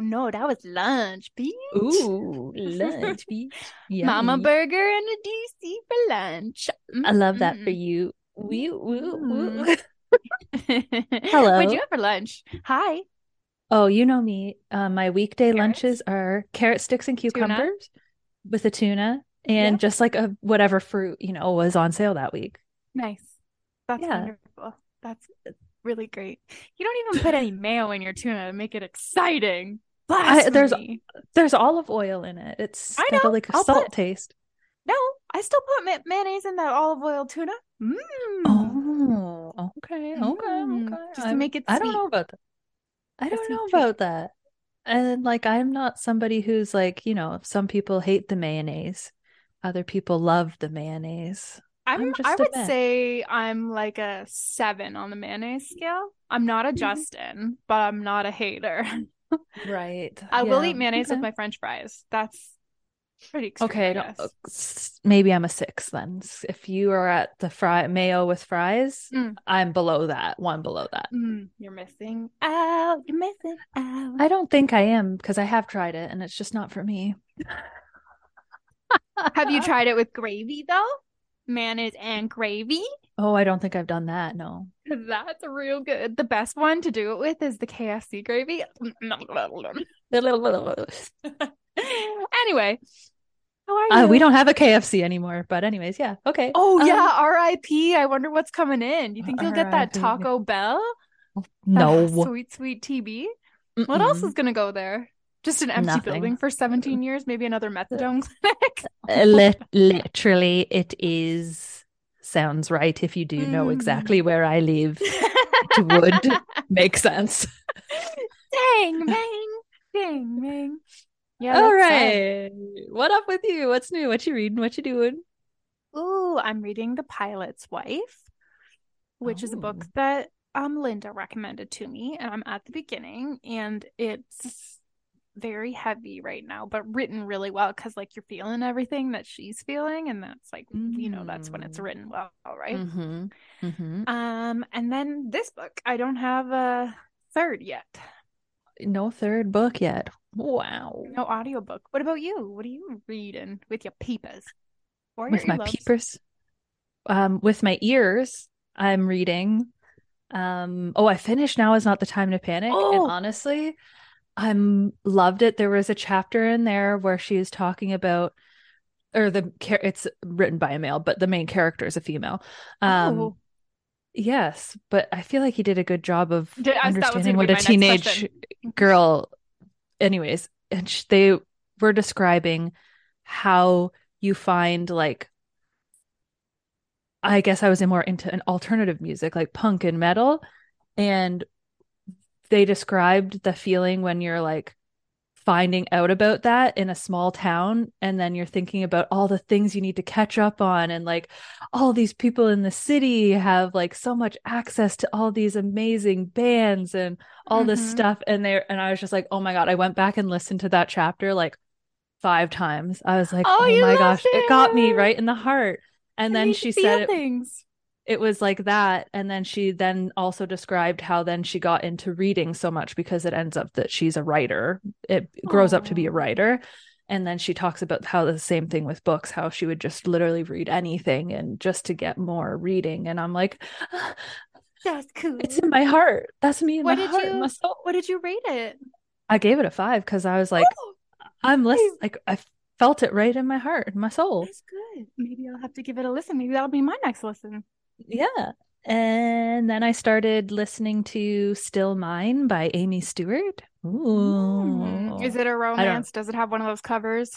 No, that was lunch, bitch. Ooh, lunch, bitch. Mama burger and a DC for lunch. I love that for you. Woo, woo, woo. Mm. Hello. What'd you have for lunch? Hi. Oh, you know me. Uh, my weekday Carrots? lunches are carrot sticks and Tuna? cucumbers with a tuna and Yeah. just like a whatever fruit, you know, was on sale that week. Nice. That's Yeah. wonderful. That's really great. You don't even put any mayo in your tuna to make it exciting. I- there's-. There's olive oil in it. It's I got know. like a I'll salt put- taste. No, I still put ma- mayonnaise in that olive oil tuna. Mm. Oh, okay, okay, Mm, okay. just to I'm- make it I don't know about that. I don't sweet know about that. And like, I'm not somebody who's like, you know, some people hate the mayonnaise, other people love the mayonnaise. I'm, I'm just I would meh. say I'm like a seven on the mayonnaise scale. I'm not a Mhm. Justin, but I'm not a hater. Right. I will eat mayonnaise with my French fries. That's pretty Okay, I I guess. maybe I'm a six then. If you are at the fry mayo with fries, Mm. I'm below that, one below that. Mm, you're missing out. You're missing out. I don't think I am because I have tried it and it's just not for me. Have you tried it with gravy though? Mayonnaise and gravy? Oh, I don't think I've done that. No. That's real good. The best one to do it with is the KFC gravy. anyway, how are Uh, we don't have a KFC anymore, but anyways, yeah. Okay. Oh Um, yeah, R.I.P. I wonder what's coming in. You think you'll get that Taco Bell? That No. sweet, sweet TB. What else is gonna go there? Just an empty Nothing. building for 17 years, maybe another methadone clinic. Uh, literally, it is. Sounds right. If you do know Mm. exactly where I live, it would make sense. Dang, bang, dang, bang. Yeah, All that's sad. What up with you? What's new? What you reading? What you doing? Ooh, I'm reading The Pilot's Wife, which is a book Oh. that um Linda recommended to me, and I'm at the beginning, and it's very heavy right now, but written really well because like you're feeling everything that she's feeling, and that's like you know that's when it's Mm. written well, right? Mm-hmm. Mm-hmm. Um, and then this book, I don't have a third yet. No third book yet. Wow. No audiobook. What about you? What are you reading with your peepers? Or with your my earlobes? peepers um with my ears i'm reading um oh i finished now is not the time to panic Oh! and honestly i'm loved it. There was a chapter in there where she was talking about or the it's written by a male but the main character is a female. Um Oh. yes but i feel like he did a good job of Did- understanding what a teenage girl anyways and sh- they were describing how you find like I guess I was in more into an alternative music like punk and metal and they described the feeling when you're like finding out about that in a small town and then you're thinking about all the things you need to catch up on and like all these people in the city have like so much access to all these amazing bands and all this Mhm. stuff and they and I was just like oh my god I went back and listened to that chapter like five times I was like Oh, oh, my gosh it got me right in the heart and It then she said it, things. It was like that and then she then also described how then she got into reading so much because it ends up that she's a writer it grows up to be a writer and then she talks about how the same thing with books how she would just literally read anything and just to get more reading and i'm like "Ah, That's cool. it's in my heart that's me in What my did heart you- my soul What did you rate it? i gave it a five because i was like Oh, i'm less like i felt it right in my heart in my soul that's good. Maybe I'll have to give it a listen. Maybe that'll be my next listen. Yeah. And then I started listening to Still Mine by Amy Stuart. Ooh. Mm. Is it a romance? Does it have one of those covers?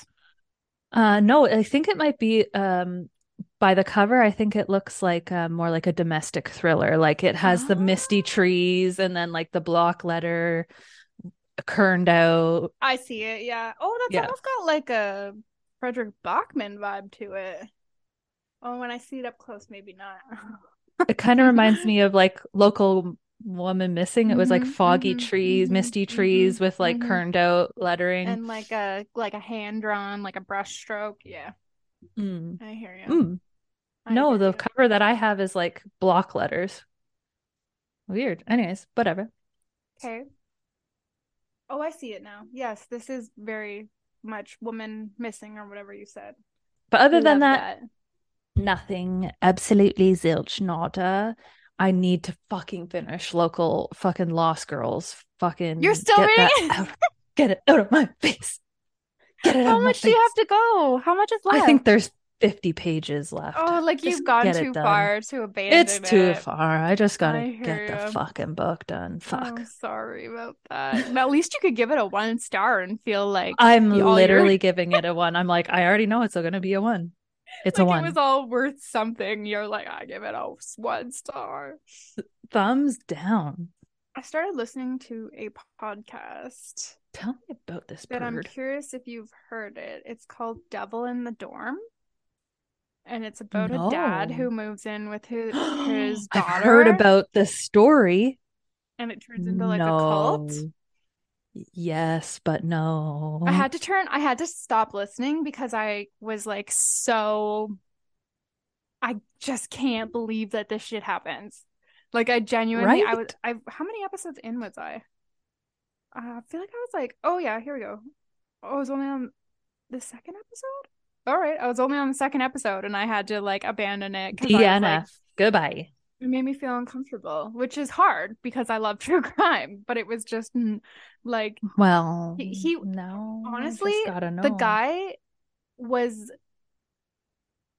Uh no, I think it might be um by the cover, I think it looks like uh, more like a domestic thriller. Like it has the misty Ah. trees and then like the block letter kerned out. I see it. Yeah. Oh, that's Yeah. almost got like a Fredrik Backman vibe to it. Oh, when I see it up close, maybe not. It kind of reminds me of like local woman missing. It was like Mhm, foggy mhm, trees, mhm, misty mhm, trees with like kerned out lettering. and like a like a hand drawn, like a brush stroke. Yeah, Mm. I hear you. Mm. I No, hear the you. cover that I have is like block letters. Weird. Anyways, whatever. Okay. Oh, I see it now. Yes, this is very much woman missing or whatever you said. But other than Love that, nothing. Absolutely zilch nada. I need to fucking finish local fucking Lost Girls. Fucking You're still get reading it? out. Get it out of my face. Get it out How much do you have to go? How much is left? I think there's 50 pages left. Oh, like Just you've gone too far to abandon It's too far. I just gotta I get the fucking book done. Oh, Fuck. Oh, sorry about that. At least you could give it a one star and feel like I'm all your- literally giving it a one. I'm like, I already know it's going to be a one. It's a one. it was all worth something. You're like, I give it a one star. Thumbs down. I started listening to a podcast Tell me about this But I'm curious if you've heard it. It's called Devil in the Dorm. And it's about No. a dad who moves in with his his daughter. I've heard about this story. and it turns into like a cult. Yes, but no. I had to turn I had to stop listening because I was like so I just can't believe that this shit happens. Like I genuinely I was I how many episodes in was I? Uh, I feel like I was like, oh yeah, here we go. Oh, I was only on the second episode? All right, I was only on the second episode and I had to like abandon it because I was DNF. like, Goodbye. It made me feel uncomfortable, which is hard because I love true crime, but it was just like Well, He- he- no. Honestly, the guy was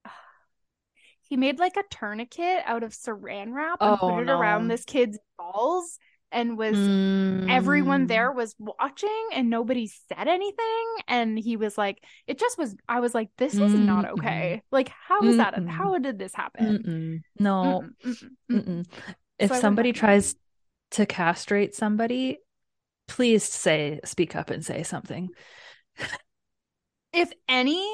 he made like a tourniquet out of saran wrap and Oh, put it around this kid's balls and was Mm. everyone there was watching and nobody said anything and he was like it just was i was like this is not Mm-mm. okay like how is that Mm-mm. how did this happen Mm-mm. No. Mm-mm, mm-mm, mm-mm. Mm-mm. If went somebody tries to castrate somebody, please say, speak up and say something. if any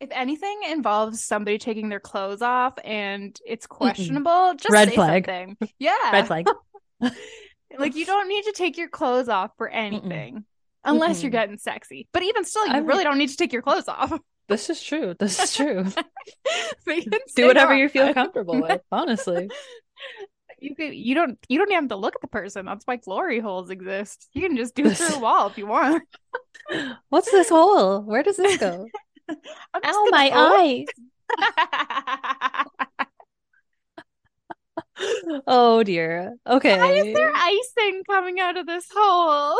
if anything involves somebody taking their clothes off and it's questionable just Red say flag. something yeah Red flag. like you don't need to take your clothes off for anything unless you're Mm-mm. getting sexy but even still you I really don't need to take your clothes off This is true. This is true. Do whatever on. you feel comfortable with, honestly. you could, you don't you don't even have to look at the person that's why glory holes exist you can just do it through a wall if you want What's this hole? Where does this go? Ow, my eyes. Oh dear. Okay. Why is there icing coming out of this hole?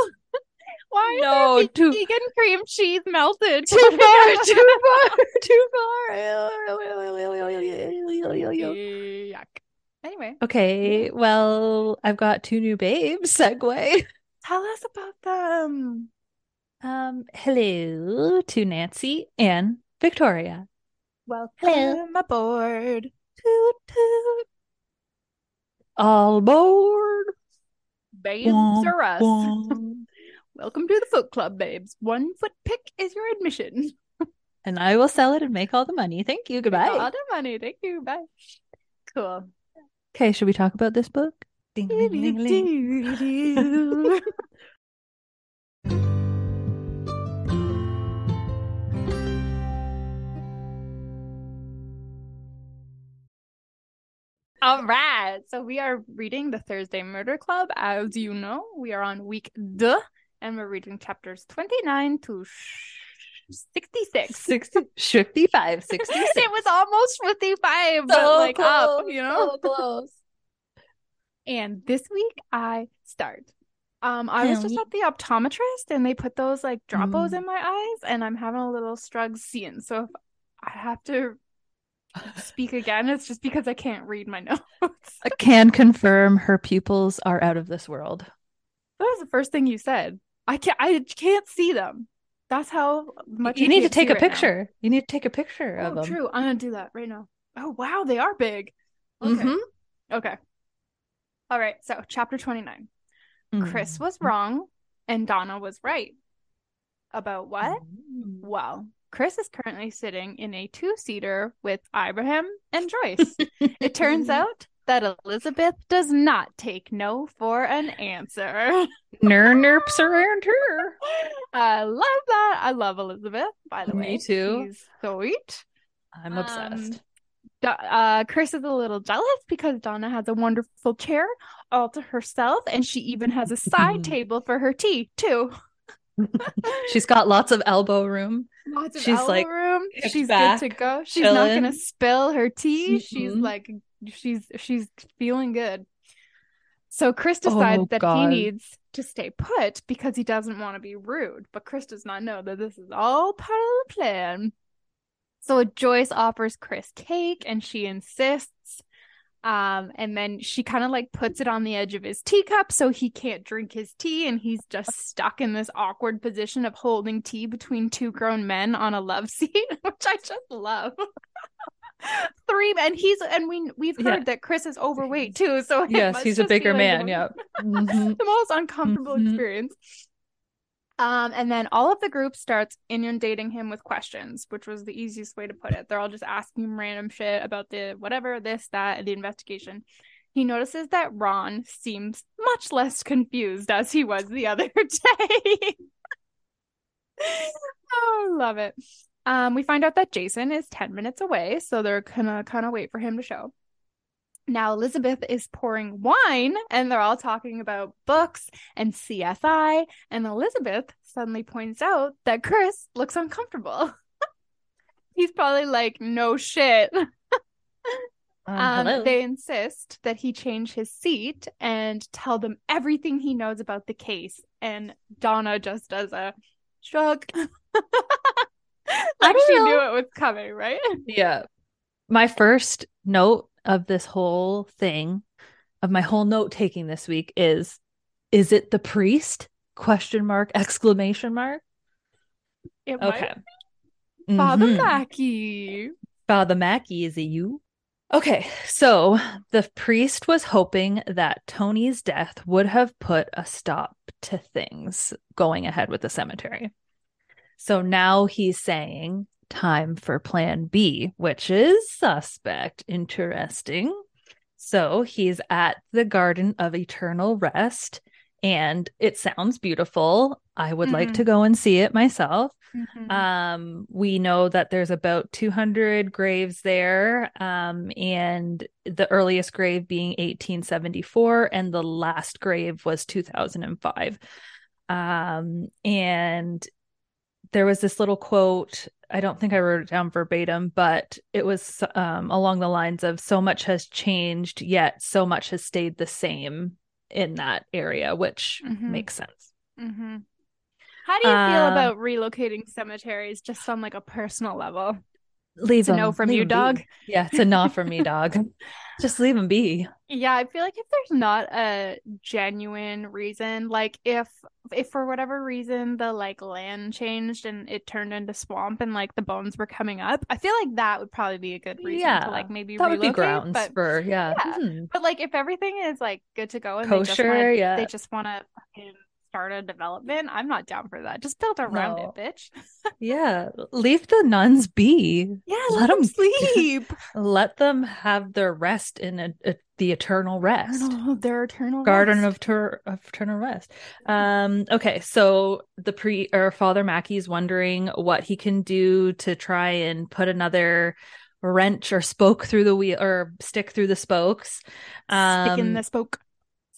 Why is No, there too- vegan cream cheese melted? too far, too far, too far. Yuck. Anyway, Okay, well, I've got two new babes. Segue. tell us about them. Um, hello to Nancy and Victoria. Welcome Hello. aboard. Toot toot. All aboard. Babes Womp, are us. womp. Welcome to the Foot Club, babes. One foot pick is your admission. And I will sell it and make all the money. Thank you. Goodbye. All the money. Thank you. Bye. Cool. Okay, should we talk about this book? Ding, ding, ding, ding. All right. So we are reading the Thursday Murder Club. As you know, we are on week deux, and we're reading chapters 29 to sh- 66. 60, 55, 66. it was almost 55, but So like up, close, you know? so close. And this week I start. Um, I was just at the optometrist and they put those like droppos Mm. in my eyes, and I'm having a little struggle seeing. So if I have to speak again, it's just because I can't read my notes. I can confirm her pupils are out of this world. That was the first thing you said. I can't. I can't see them. That's how much you need to take a right now. picture. You need to take a picture of Oh, them. true. I'm gonna do that right now. Oh wow, they are big. Okay. Mhm. Okay. All right. So chapter 29. Chris Mm. was wrong, and Donna was right. About what? Mm. Well, Chris is currently sitting in a two seater with Ibrahim and Joyce. it turns out that Elizabeth does not take no for an answer. Ner nerps around her. I love that. I love Elizabeth, by the Me way. Me too. She's sweet. I'm obsessed. Um, uh, Chris is a little jealous because Donna has a wonderful chair all to herself, and she even has a side table for her tea too. She's got lots of elbow room. Lots of She's, like, room. She's back, good to go. She's not gonna spill her tea. She's Mhm. like she's she's feeling good. So Chris decides Oh, that he needs to stay put because he doesn't want to be rude. But Chris does not know that this is all part of the plan. So Joyce offers Chris cake and she insists. Um, and then she kind of like puts it on the edge of his teacup so he can't drink his tea, and he's just stuck in this awkward position of holding tea between two grown men on a love seat, which I just love. Three men. He's and we we've heard Yeah. that Chris is overweight too, so Yes, he's a bigger man. the- Yeah. Mhm. the most uncomfortable Mhm. experience. Um, and then all of the group starts inundating him with questions, which was the easiest way to put it. They're all just asking him random shit about the whatever, this, that, the investigation. He notices that Ron seems much less confused as he was the other day. oh, love it. Um, we find out that Jason is 10 minutes away, so they're gonna kind of wait for him to show. Now Elizabeth is pouring wine and they're all talking about books and CSI and Elizabeth suddenly points out that Chris looks uncomfortable. He's probably like no shit. Um, Um, they insist that he change his seat and tell them everything he knows about the case. And Donna just does a shrug. like she know. knew it was coming, right? Yeah. My first note of this whole thing, of my whole note taking this week is is it the priest? Question mark, exclamation mark. It Okay. might Father Mhm. Mackie. Father Mackie, is it you? Okay, so the priest was hoping that Tony's death would have put a stop to things going ahead with the cemetery. So now he's saying time for plan B, which is suspect. Interesting. So he's at the Garden of Eternal Rest, and it sounds beautiful. I would like Mhm. to go and see it myself. Mhm. Um, we know that there's about 200 graves there, um, and the earliest grave being 1874, and the last grave was 2005. Um, and there was this little quote. I don't think I wrote it down verbatim, but it was um, along the lines of so much has changed, yet so much has stayed the same in that area, which Mhm. makes sense. hmm How do you feel Um, about relocating cemeteries just on like a personal level? Leave It's a no from leave you, 'em be. dog. Yeah, it's a no from me, dog. Just leave them be. Yeah, I feel like if there's not a genuine reason, like if if for whatever reason the like land changed and it turned into swamp and like the bones were coming up, I feel like that would probably be a good reason Yeah, to like maybe That would be grounds But for yeah. Yeah. Mhm. But like if everything is like good to go and they just wanna, yeah. they just want to start a development, I'm not down for that. Just build around No. it, bitch. Yeah, leave the nuns be. Yeah, Let let, them 'em- sleep. Let them have their rest in a, a- the eternal rest. Eternal- their eternal Garden rest. of Tur of Eternal Rest. Um, okay, so the pre or Father Mackie's wondering what he can do to try and put another wrench or spoke through the wheel or stick through the spokes. Um, Stick in the spoke.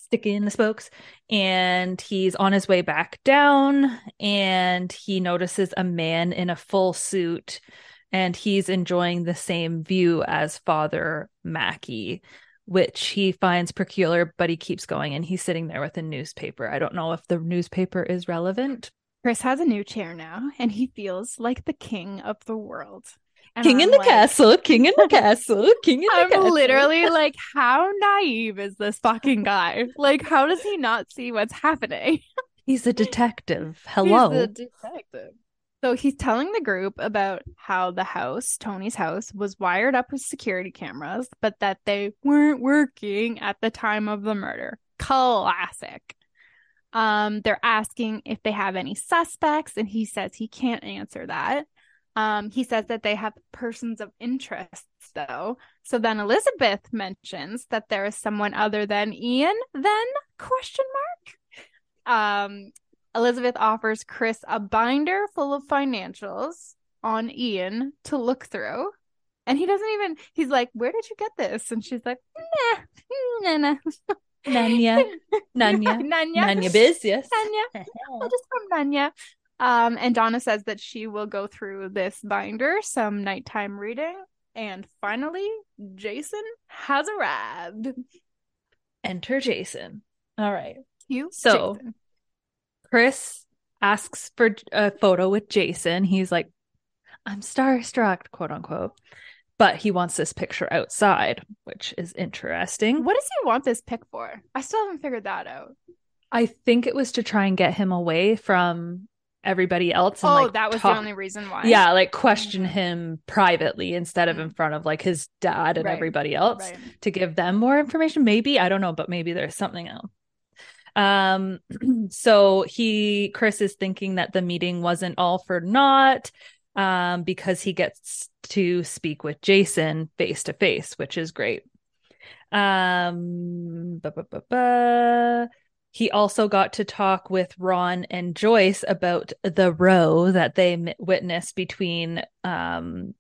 Stick in the spokes and he's on his way back down and he notices a man in a full suit and he's enjoying the same view as father mackie which he finds peculiar but he keeps going and he's sitting there with a newspaper i don't know if the newspaper is relevant Chris has a new chair now, and he feels like the king of the world. And king in I'm the like- castle king in the castle king in the castle. I'm literally like, how naive is this fucking guy? Like, how does he not see what's happening? he's a detective hello He's the detective. So he's telling the group about how the house, Tony's house, was wired up with security cameras, but that they weren't working at the time of the murder. Classic. Um, they're asking if they have any suspects, and he says he can't answer that. Um, he says that they have persons of interest, though. So then Elizabeth mentions that there is someone other than Ian. Then question mark. Um, Elizabeth offers Chris a binder full of financials on Ian to look through. And he doesn't even, he's like, Where did you get this? And she's like, Nah, nah, nah. Nanya, Nanya, Nanya. Nanya biz yes Nanya. I just from Nanya. Um, and Donna says that she will go through this binder, some nighttime reading. And finally, Jason has arrived. enter jason all right You So- Jason. Chris asks for a photo with Jason. He's like, I'm starstruck, quote unquote. But he wants this picture outside, which is interesting. What does he want this pic for? I still haven't figured that out. I think it was to try and get him away from everybody else. And oh, like, that was talk- the only reason why. Yeah, like question Mhm. him privately instead of in front of like his dad and Right, everybody else. Right. to give them more information maybe i don't know but maybe there's something else um so he chris is thinking that the meeting wasn't all for naught um because he gets to speak with jason face to face which is great um ba, ba, ba, ba. He also got to talk with ron and joyce about the row that they witnessed between um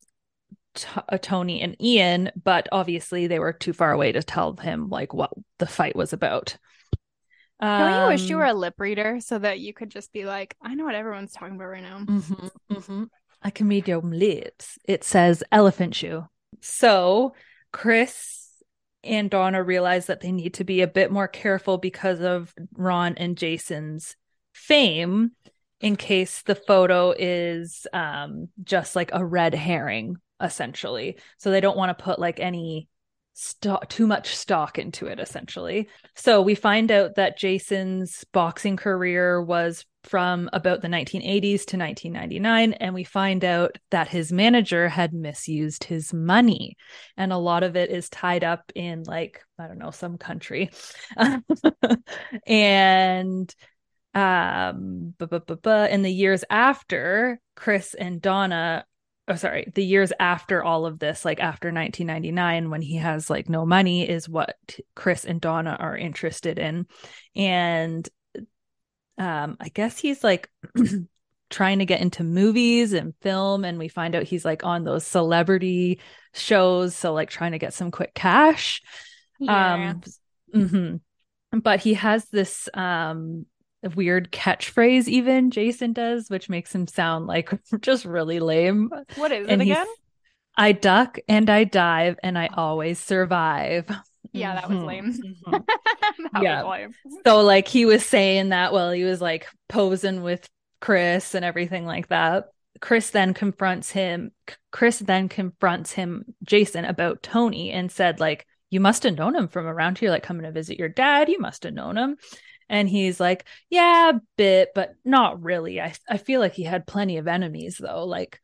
T- uh, Tony and Ian, but obviously they were too far away to tell him like what the fight was about. Don't you wish you Um, were a lip reader so that you could just be like, I know what everyone's talking about right now. mhm, mhm. I can read your lips. It says elephant shoe. So Chris and Donna realize that they need to be a bit more careful because of Ron and Jason's fame in case the photo is um just like a red herring essentially. So they don't want to put like any stock too much stock into it essentially. So we find out that Jason's boxing career was from about the 1980s to 1999 and we find out that his manager had misused his money and a lot of it is tied up in like I don't know some country. and um in the years after Chris and Donna oh sorry. The years after all of this like after 1999 when he has like no money is what chris and donna are interested in. And um i guess he's like trying to get into movies and film and we find out he's like on those celebrity shows so like trying to get some quick cash. Um mhm. but he has this um weird catchphrase even jason does which makes him sound like just really lame what is it and he's- again? I duck and I dive and I always survive. Yeah, that was lame. mhm. that Yeah. was lame. So like he was saying that while he was like posing with Chris and everything like that. Chris then confronts him. Chris then confronts him, Jason, about Tony and said, like, you must have known him from around here, like coming to visit your dad. You must have known him. And he's like, yeah, a bit, but not really. I I feel like he had plenty of enemies though, like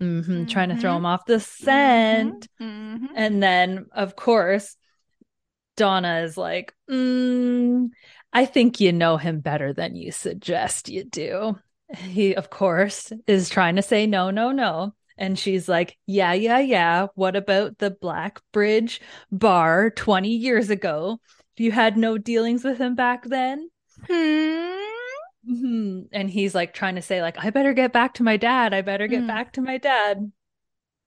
mhm, trying to throw Mhm. him off the scent. Mhm. And then, of course, Donna is like, mm, I think you know him better than you suggest you do. He, of course, is trying to say no, no, no. And she's like, Yeah, yeah, yeah. What about the Black Bridge bar 20 years ago? You had no dealings with him back then? Hmm. hmm And he's like trying to say, like, I better get back to my dad. I better get Mm. back to my dad.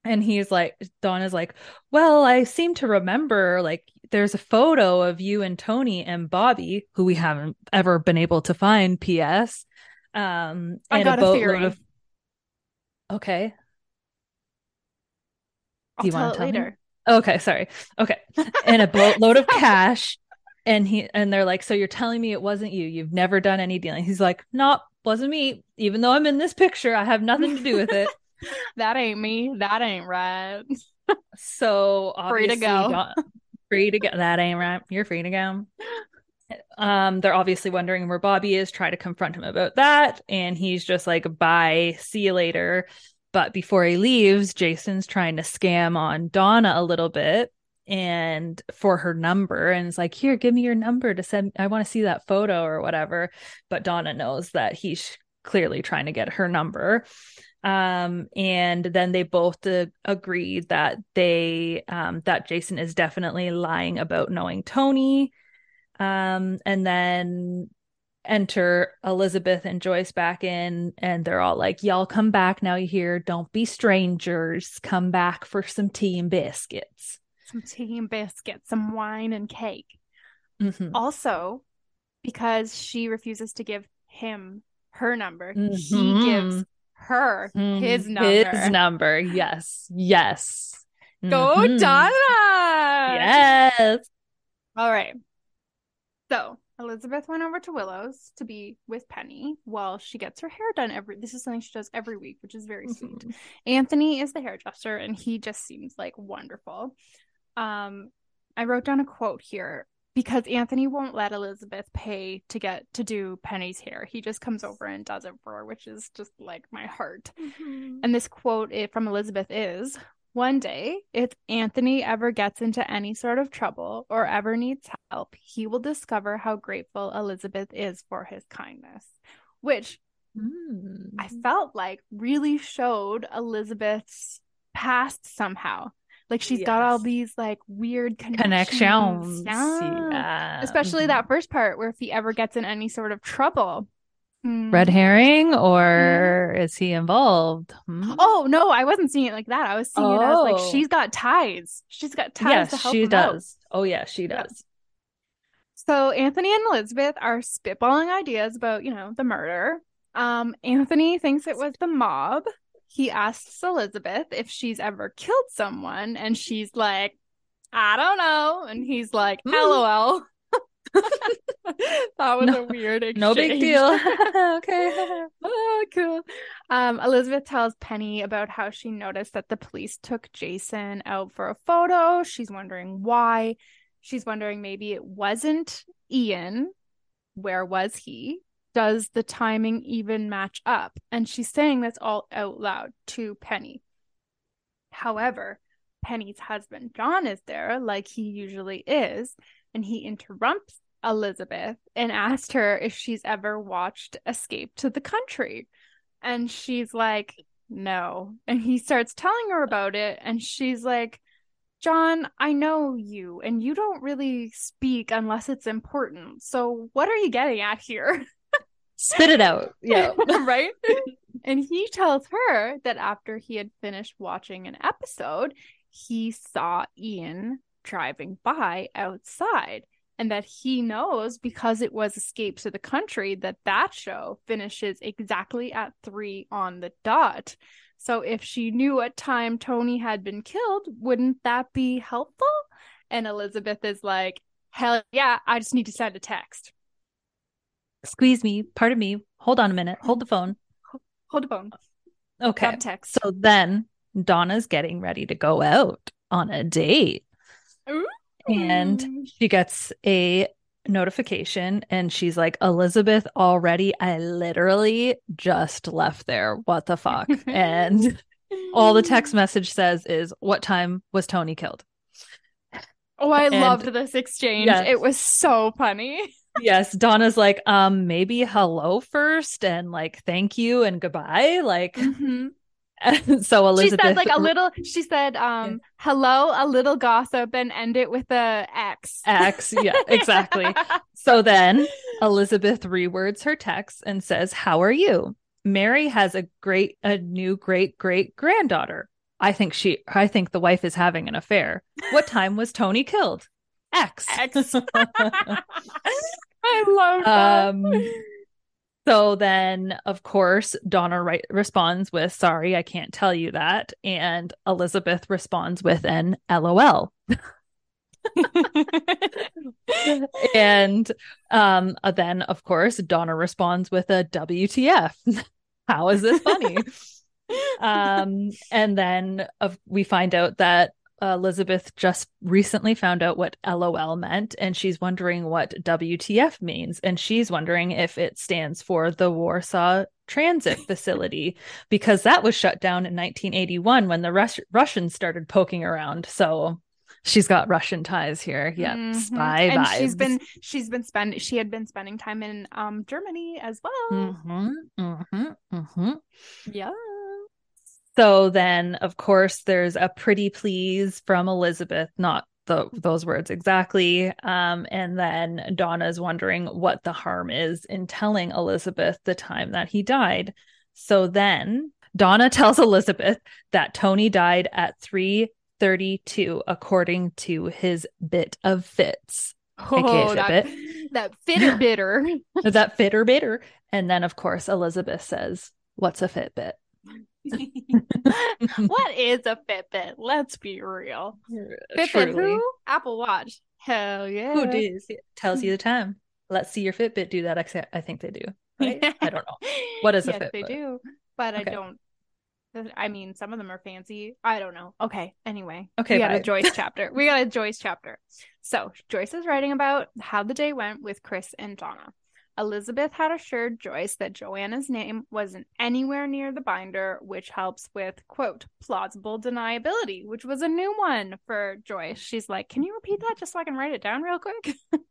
And he's like, Donna's like, Well, I seem to remember like there's a photo of you and Tony and Bobby, who we haven't ever been able to find, P.S. Um, I and got a boatload theory. of Okay. I'll Do you wanna it tell me? Okay, sorry. Okay. And a boatload of cash. And he and they're like, So you're telling me it wasn't you? You've never done any dealing. He's like, Nope, wasn't me. Even though I'm in this picture, I have nothing to do with it. That ain't me. That ain't right. So Free to go. Free to go. That ain't right. You're free to go. Um, they're obviously wondering where Bobby is, try to confront him about that. And he's just like, bye, see you later. But before he leaves, Jason's trying to scam on Donna a little bit and for her number. And it's like, here, give me your number to send. I want to see that photo or whatever. But Donna knows that he's clearly trying to get her number. Um, and then they both uh, agreed that they, um, that Jason is definitely lying about knowing Tony. Um, and then enter Elizabeth and Joyce back in, and they're all like, Y'all come back now, you hear? Don't be strangers. Come back for some tea and biscuits. Some tea and biscuits, some wine and cake. Mhm. Also, because she refuses to give him her number, he Mhm. gives her his Mhm. number. His number. Yes. Yes. Go Mhm. Donna! Yes. All right. So Elizabeth went over to Willow's to be with Penny while she gets her hair done every this is something she does every week, which is very sweet. Mhm. Anthony is the hairdresser and he just seems like wonderful. Um I wrote down a quote here because Anthony won't let Elizabeth pay to get to do Penny's hair. He just comes over and does it for her, which is just like my heart. And this quote from Elizabeth is One day, if Anthony ever gets into any sort of trouble or ever needs help, he will discover how grateful Elizabeth is for his kindness. Which Mm. I felt like really showed Elizabeth's past somehow. Like she's got all these like weird connections. connections. Yeah. Yeah. Especially that first part where if he ever gets in any sort of trouble. Hmm. red herring or is he involved? Hmm? Oh no, I wasn't seeing it like that. I was seeing it as like Oh. she's got ties. She's got ties yes, to help she him out. does. Oh yeah, she Yeah. does. So Anthony and Elizabeth are spitballing ideas about, you know, the murder. Um, Anthony thinks it was the mob. He asks Elizabeth if she's ever killed someone, and she's like, I don't know. And he's like, Hmm. LOL. that was No- a weird exchange. No big deal. okay. oh, cool. Um, Elizabeth tells Penny about how she noticed that the police took Jason out for a photo. She's wondering why. She's wondering maybe it wasn't Ian. Where was he? Does the timing even match up? And she's saying this all out loud to Penny. However, Penny's husband John is there, like he usually is, and he interrupts Elizabeth and asked her if she's ever watched Escape to the Country. And she's like, no. And he starts telling her about it, and she's like, John, I know you, and you don't really speak unless it's important. So, what are you getting at here? Spit it out. Yeah. right? and he tells her that after he had finished watching an episode, he saw Ian driving by outside and that he knows because it was Escape to the Country that that show finishes exactly at 3 on the dot. So if she knew what time Tony had been killed, wouldn't that be helpful? And Elizabeth is like, "Hell yeah, I just need to send a text." Squeeze me. Pardon me. Hold on a minute. Hold the phone. Hold the phone. Okay. Text. So then Donna's getting ready to go out on a date. And Mm. she gets a notification and she's like, Elizabeth, already, I literally just left there. What the fuck? and all the text message says is, What time was Tony killed? Oh, I and- loved this exchange. Yes. It was so funny. Yes, Donna's like, um, maybe hello first and like thank you and goodbye. Like Mhm. so Elizabeth She said like a little. She said, um, "Hello, a little gossip," and end it with a X. X. Yeah, exactly. So then Elizabeth rewords her text and says, How are you? Mary has a great a new great great granddaughter. I think she I think the wife is having an affair. What time was Tony killed? X. X. I love that. um so then of course Donna right, responds with sorry I can't tell you that and Elizabeth responds with an LOL. and um uh, then of course Donna responds with a WTF. How is this funny? um and then of we find out that Elizabeth just recently found out what LOL meant and she's wondering what WTF means and she's wondering if it stands for the Warsaw Transit Facility because that was shut down in 1981 when the Rus- Russians started poking around so she's got Russian ties here yeah Mhm. spy and vibes she's been she's been spending she had been spending time in um Germany as well. Mhm, mhm, mhm. Yeah. So then, of course, there's a pretty please from Elizabeth, not the, those words exactly. Um, and then Donna's wondering what the harm is in telling Elizabeth the time that he died. So then Donna tells Elizabeth that Tony died at 332, according to his bit of fits. Oh, that, that fitter bitter. Is that fit or bitter? And then, of course, Elizabeth says, What's a Fitbit? what is a Fitbit? Let's be real. Fitbit Truly. who? Apple Watch. Hell yeah. Who does it tells you the time? Let's see your Fitbit do that. Except I think they do. Right? I don't know. What is a yes, They do, but I don't. I mean, some of them are fancy. I don't know. Okay. Anyway. Okay, We got a bye. Joyce chapter. We got a Joyce chapter. So Joyce is writing about how the day went with Chris and Donna. Elizabeth had assured Joyce that Joanna's name wasn't anywhere near the binder, which helps with, quote, plausible deniability, which was a new one for Joyce. She's like, Can you repeat that just so I can write it down real quick?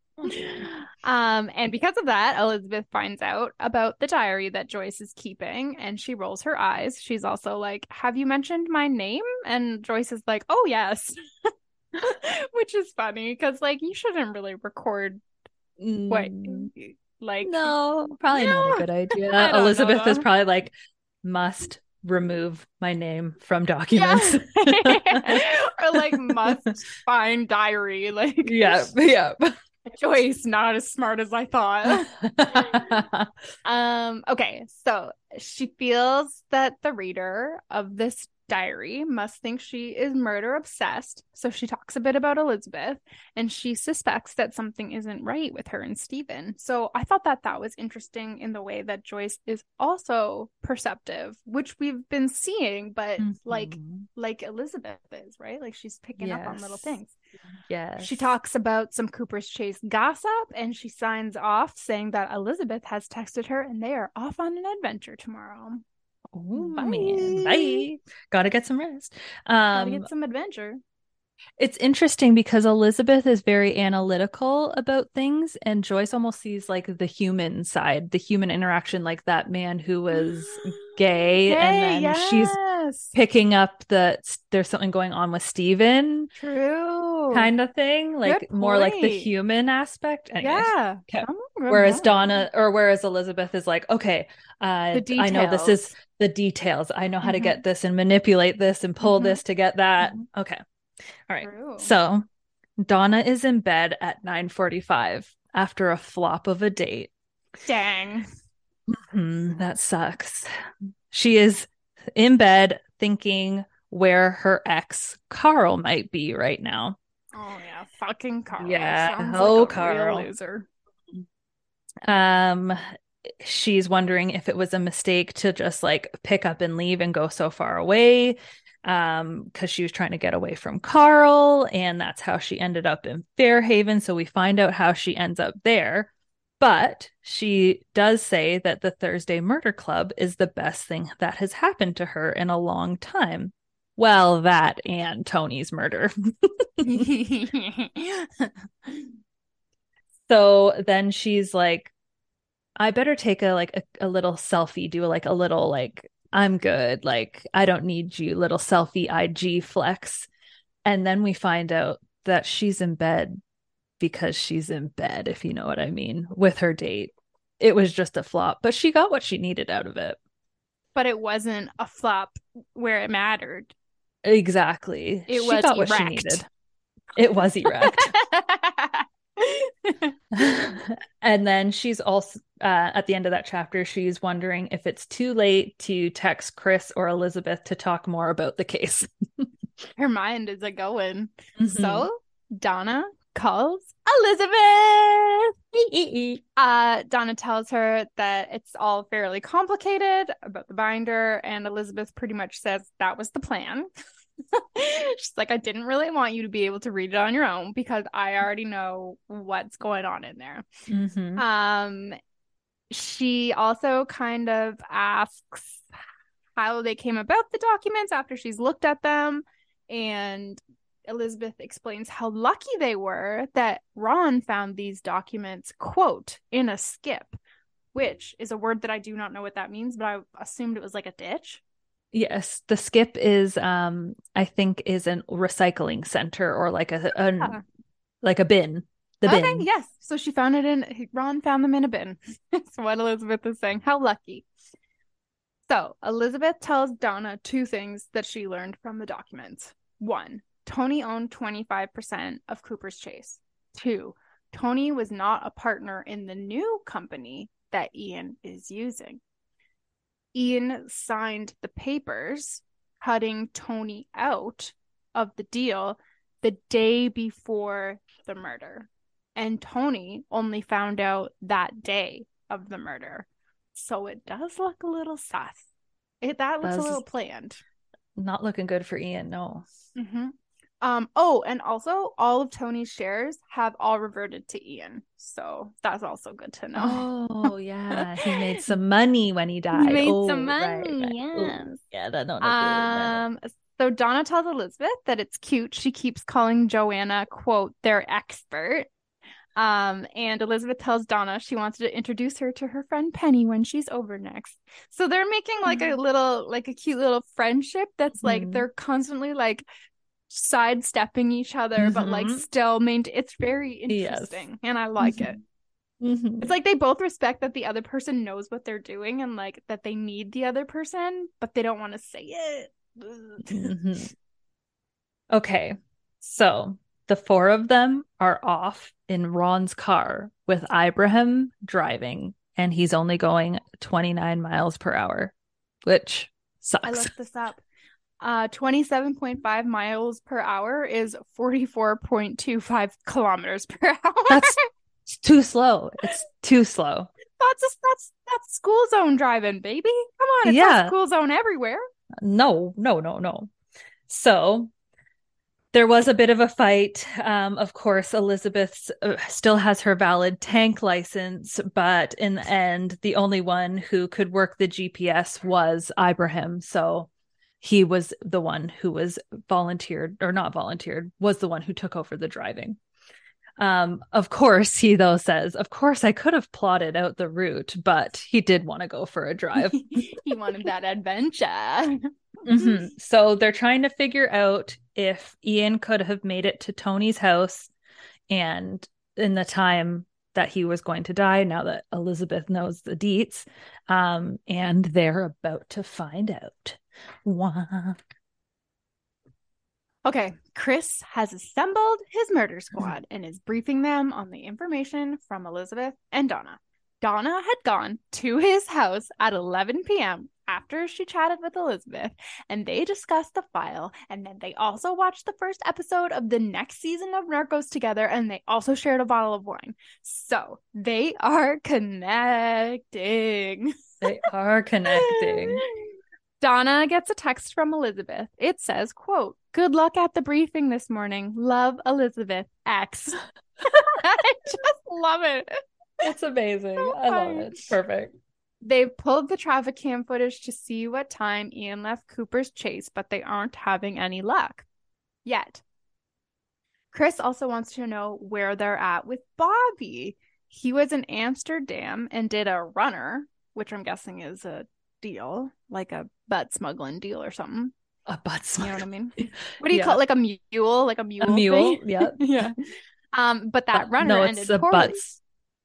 um, and because of that, Elizabeth finds out about the diary that Joyce is keeping and she rolls her eyes. She's also like, Have you mentioned my name? And Joyce is like, Oh, yes. Which is funny because, like, you shouldn't really record what, Mm, like, no, probably not a good idea. don't know, Elizabeth is probably like, must remove my name from Yeah. documents. or like must find diary. Like, yeah, yeah. Joyce, not as smart as I thought. Um, okay, so she feels that the reader of this diary must think she is murder obsessed. So she talks a bit about Elizabeth and she suspects that something isn't right with her and Stephen. So I thought that that was interesting in the way that Joyce is also perceptive, which we've been seeing, but like Mhm. like Elizabeth is, right? Like she's picking up on little things. yes, She talks about some Cooper's Chase gossip and she signs off saying that Elizabeth has texted her and they are off on an adventure tomorrow. Oh Bye. man, bye. Gotta get some rest. Gotta Um, get some adventure. It's interesting because Elizabeth is very analytical about things, and Joyce almost sees like the human side, the human interaction, like that man who was gay, and then she's picking up that there's something going on with Stephen true. kind of thing, like more like the human aspect. Anyways, Yeah. Okay. I'm a good Whereas. Donna, or whereas Elizabeth is like, okay, uh, I know this is the details. I know how to Mhm. get this and manipulate this and pull Mhm. this to get that. Mhm. Okay. All right. True. So Donna is in bed at 9:45 after a flop of a date. dang. Hmm, that sucks. She is in bed thinking where her ex Carl might be right now. Oh yeah, fucking Carl. Yeah. Sounds Oh, like Carl. loser. Um she's wondering if it was a mistake to just like pick up and leave and go so far away um because she was trying to get away from Carl and that's how she ended up in Fairhaven so we find out how she ends up there. But she does say that the Thursday Murder Club is the best thing that has happened to her in a long time. Well that and Tony's murder. So then she's like, I better take a like a, a little selfie, do like a little like I'm good, like I don't need you, little selfie IG flex. And then we find out that she's in bed because she's in bed, if you know what I mean, with her date. It was just a flop, but she got what she needed out of it. But it wasn't a flop where it mattered. Exactly. It she was got what she needed. It was erect. and then she's also uh, at the end of that chapter she's wondering if it's too late to text chris or elizabeth to talk more about the case Her mind is a going. Mhm. So Donna calls Elizabeth. uh, Donna tells her that it's all fairly complicated about the binder, and Elizabeth pretty much says that was the plan. She's like, I didn't really want you to be able to read it on your own because I already know what's going on in there. Mhm. Um, she also kind of asks how they came about the documents after she's looked at them, and Elizabeth explains how lucky they were that Ron found these documents, quote, in a skip, which is a word that I do not know what that means, but I assumed it was like a ditch. yes the skip is um i think is an recycling center or like a an, Yeah. like a bin the okay, yes. So she found it in Ron found them in a bin. That's what Elizabeth is saying. How lucky. So Elizabeth tells Donna two things that she learned from the documents. One, Tony owned 25% of Cooper's Chase. Two, Tony was not a partner in the new company that Ian is using. Ian signed the papers cutting Tony out of the deal the day before the murder. And Tony only found out that day of the murder. So it does look a little sus. It that looks a little planned. not looking good for ian no hmm Um. Oh, and also all of Tony's shares have all reverted to Ian. So that's also good to know. oh yeah he made some money when he died made Oh, some right, money, right. Ooh, yes. yeah that don't look good, no, no. Um. So Donna tells Elizabeth that it's cute. She keeps calling Joanna, quote, their expert. Um, and Elizabeth tells Donna she wants to introduce her to her friend Penny when she's over next. So they're making like a little, like a cute little friendship that's like Mhm. they're constantly like sidestepping each other, but like Mhm. still main it's very Yes. interesting and I like it. Mhm. It's like they both respect that the other person knows what they're doing and like that they need the other person, but they don't want to say it. Okay, so the four of them are off in Ron's car with Ibrahim driving, and he's only going 29 miles per hour, which sucks. I looked this up. Uh, 27.5 miles per hour is 44.25 kilometers per hour. That's too slow. It's too slow. that's that's that's school zone driving, baby. Come on, it's Yeah. school zone everywhere. No, no, no, no. So there was a bit of a fight. Um, of course, Elizabeth uh, still has her valid tank license, but in the end, the only one who could work the GPS was Ibrahim. So he was the one who was volunteered or not volunteered, was the one who took over the driving. Um, of course, he though says, Of course, I could have plotted out the route, but he did want to go for a drive. he wanted that adventure. Mhm. So they're trying to figure out if Ian could have made it to Tony's house and in the time that he was going to die, now that Elizabeth knows the deets. Um, and they're about to find out. Wah. Okay, Chris has assembled his murder squad and is briefing them on the information from Elizabeth and Donna. Donna had gone to his house at 11 p.m. after she chatted with Elizabeth, and they discussed the file. And then they also watched the first episode of the next season of Narcos together, and they also shared a bottle of wine. So they are connecting. They are connecting. Donna gets a text from Elizabeth. It says, quote, good luck at the briefing this morning. Love Elizabeth X. I just love it. It's amazing. So I love it. It's perfect. They've pulled the traffic cam footage to see what time Ian left Cooper's chase, but they aren't having any luck yet. Chris also wants to know where they're at with Bobby. He was in Amsterdam and did a runner, which I'm guessing is a deal, like a butt smuggling deal or something. A butt You know what I mean? What do you Yeah. call it? Like a mule? Like a mule? A mule. thing? Yeah. yeah. Um, but that Uh, runner no, ended it's a poorly. butts.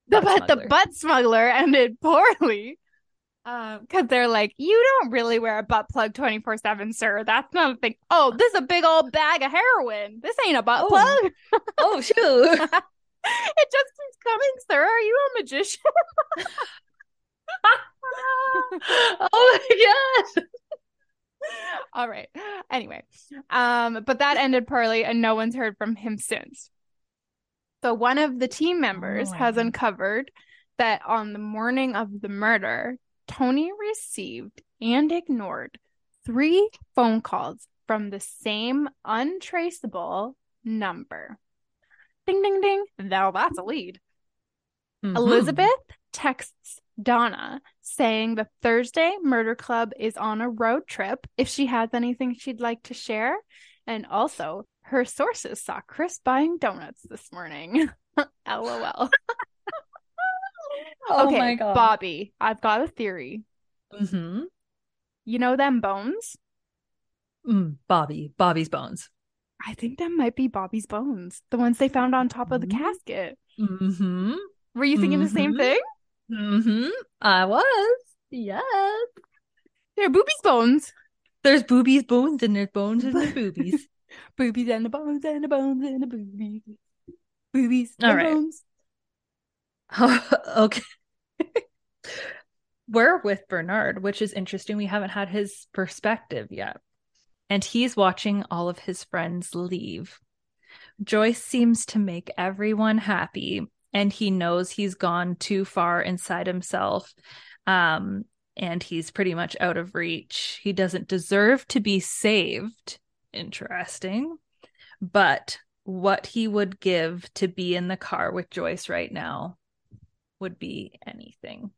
the butt but the butt smuggler ended poorly. Um, because they're like, you don't really wear a butt plug 24 7, sir. That's not a thing. Oh, this is a big old bag of heroin. This ain't a butt Oh. plug. Oh shoot! it just keeps coming, sir. Are you a magician? oh my god! All right. Anyway, um, but that ended poorly, and no one's heard from him since. So one of the team members Oh. has uncovered that on the morning of the murder, Tony received and ignored three phone calls from the same untraceable number. Ding ding ding. Now that's a lead. Mhm. Elizabeth texts Donna saying the Thursday Murder Club is on a road trip if she has anything she'd like to share. And also, her sources saw Chris buying donuts this morning. LOL. Oh okay, my god! Bobby, I've got a theory. Mm-hmm. You know them bones? Mm, Bobby, Bobby's bones. I think that might be Bobby's bones, the ones they found on top of the Mhm. casket. Mm-hmm. Were you thinking the same Mhm. thing? Mm-hmm. I was. Yes. There are boobies bones. There's boobies, bones, and there's bones and there's boobies. Boobies and the bones and the bones and the boobies. Boobies All and right. bones. okay. We're with Bernard, which is interesting. We haven't had his perspective yet. And he's watching all of his friends leave. Joyce seems to make everyone happy, and he knows he's gone too far inside himself. Um, and he's pretty much out of reach. He doesn't deserve to be saved. Interesting. But what he would give to be in the car with Joyce right now would be anything.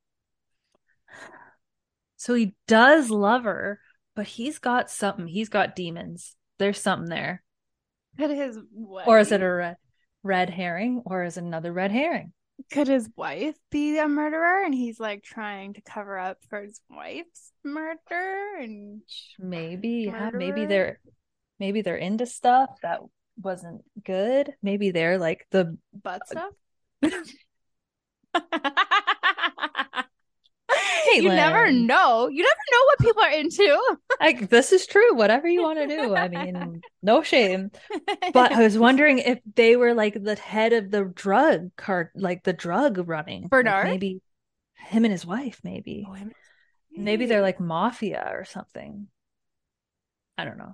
So he does love her, but he's got something. He's got demons. There's something there. Could his wife, Or is it a red, red herring? Or is another red herring? could his wife be a murderer and he's like trying to cover up for his wife's murder and Maybe, yeah, maybe they're maybe they're into stuff that wasn't good. Maybe they're like the butt stuff? you never know. You never know what people are into. like this is true. Whatever you want to do. I mean, no shame. But I was wondering if they were like the head of the drug cart, like the drug running. Like, Bernard? maybe him and his wife, maybe. Oh, Maybe they're like mafia or something. I don't know.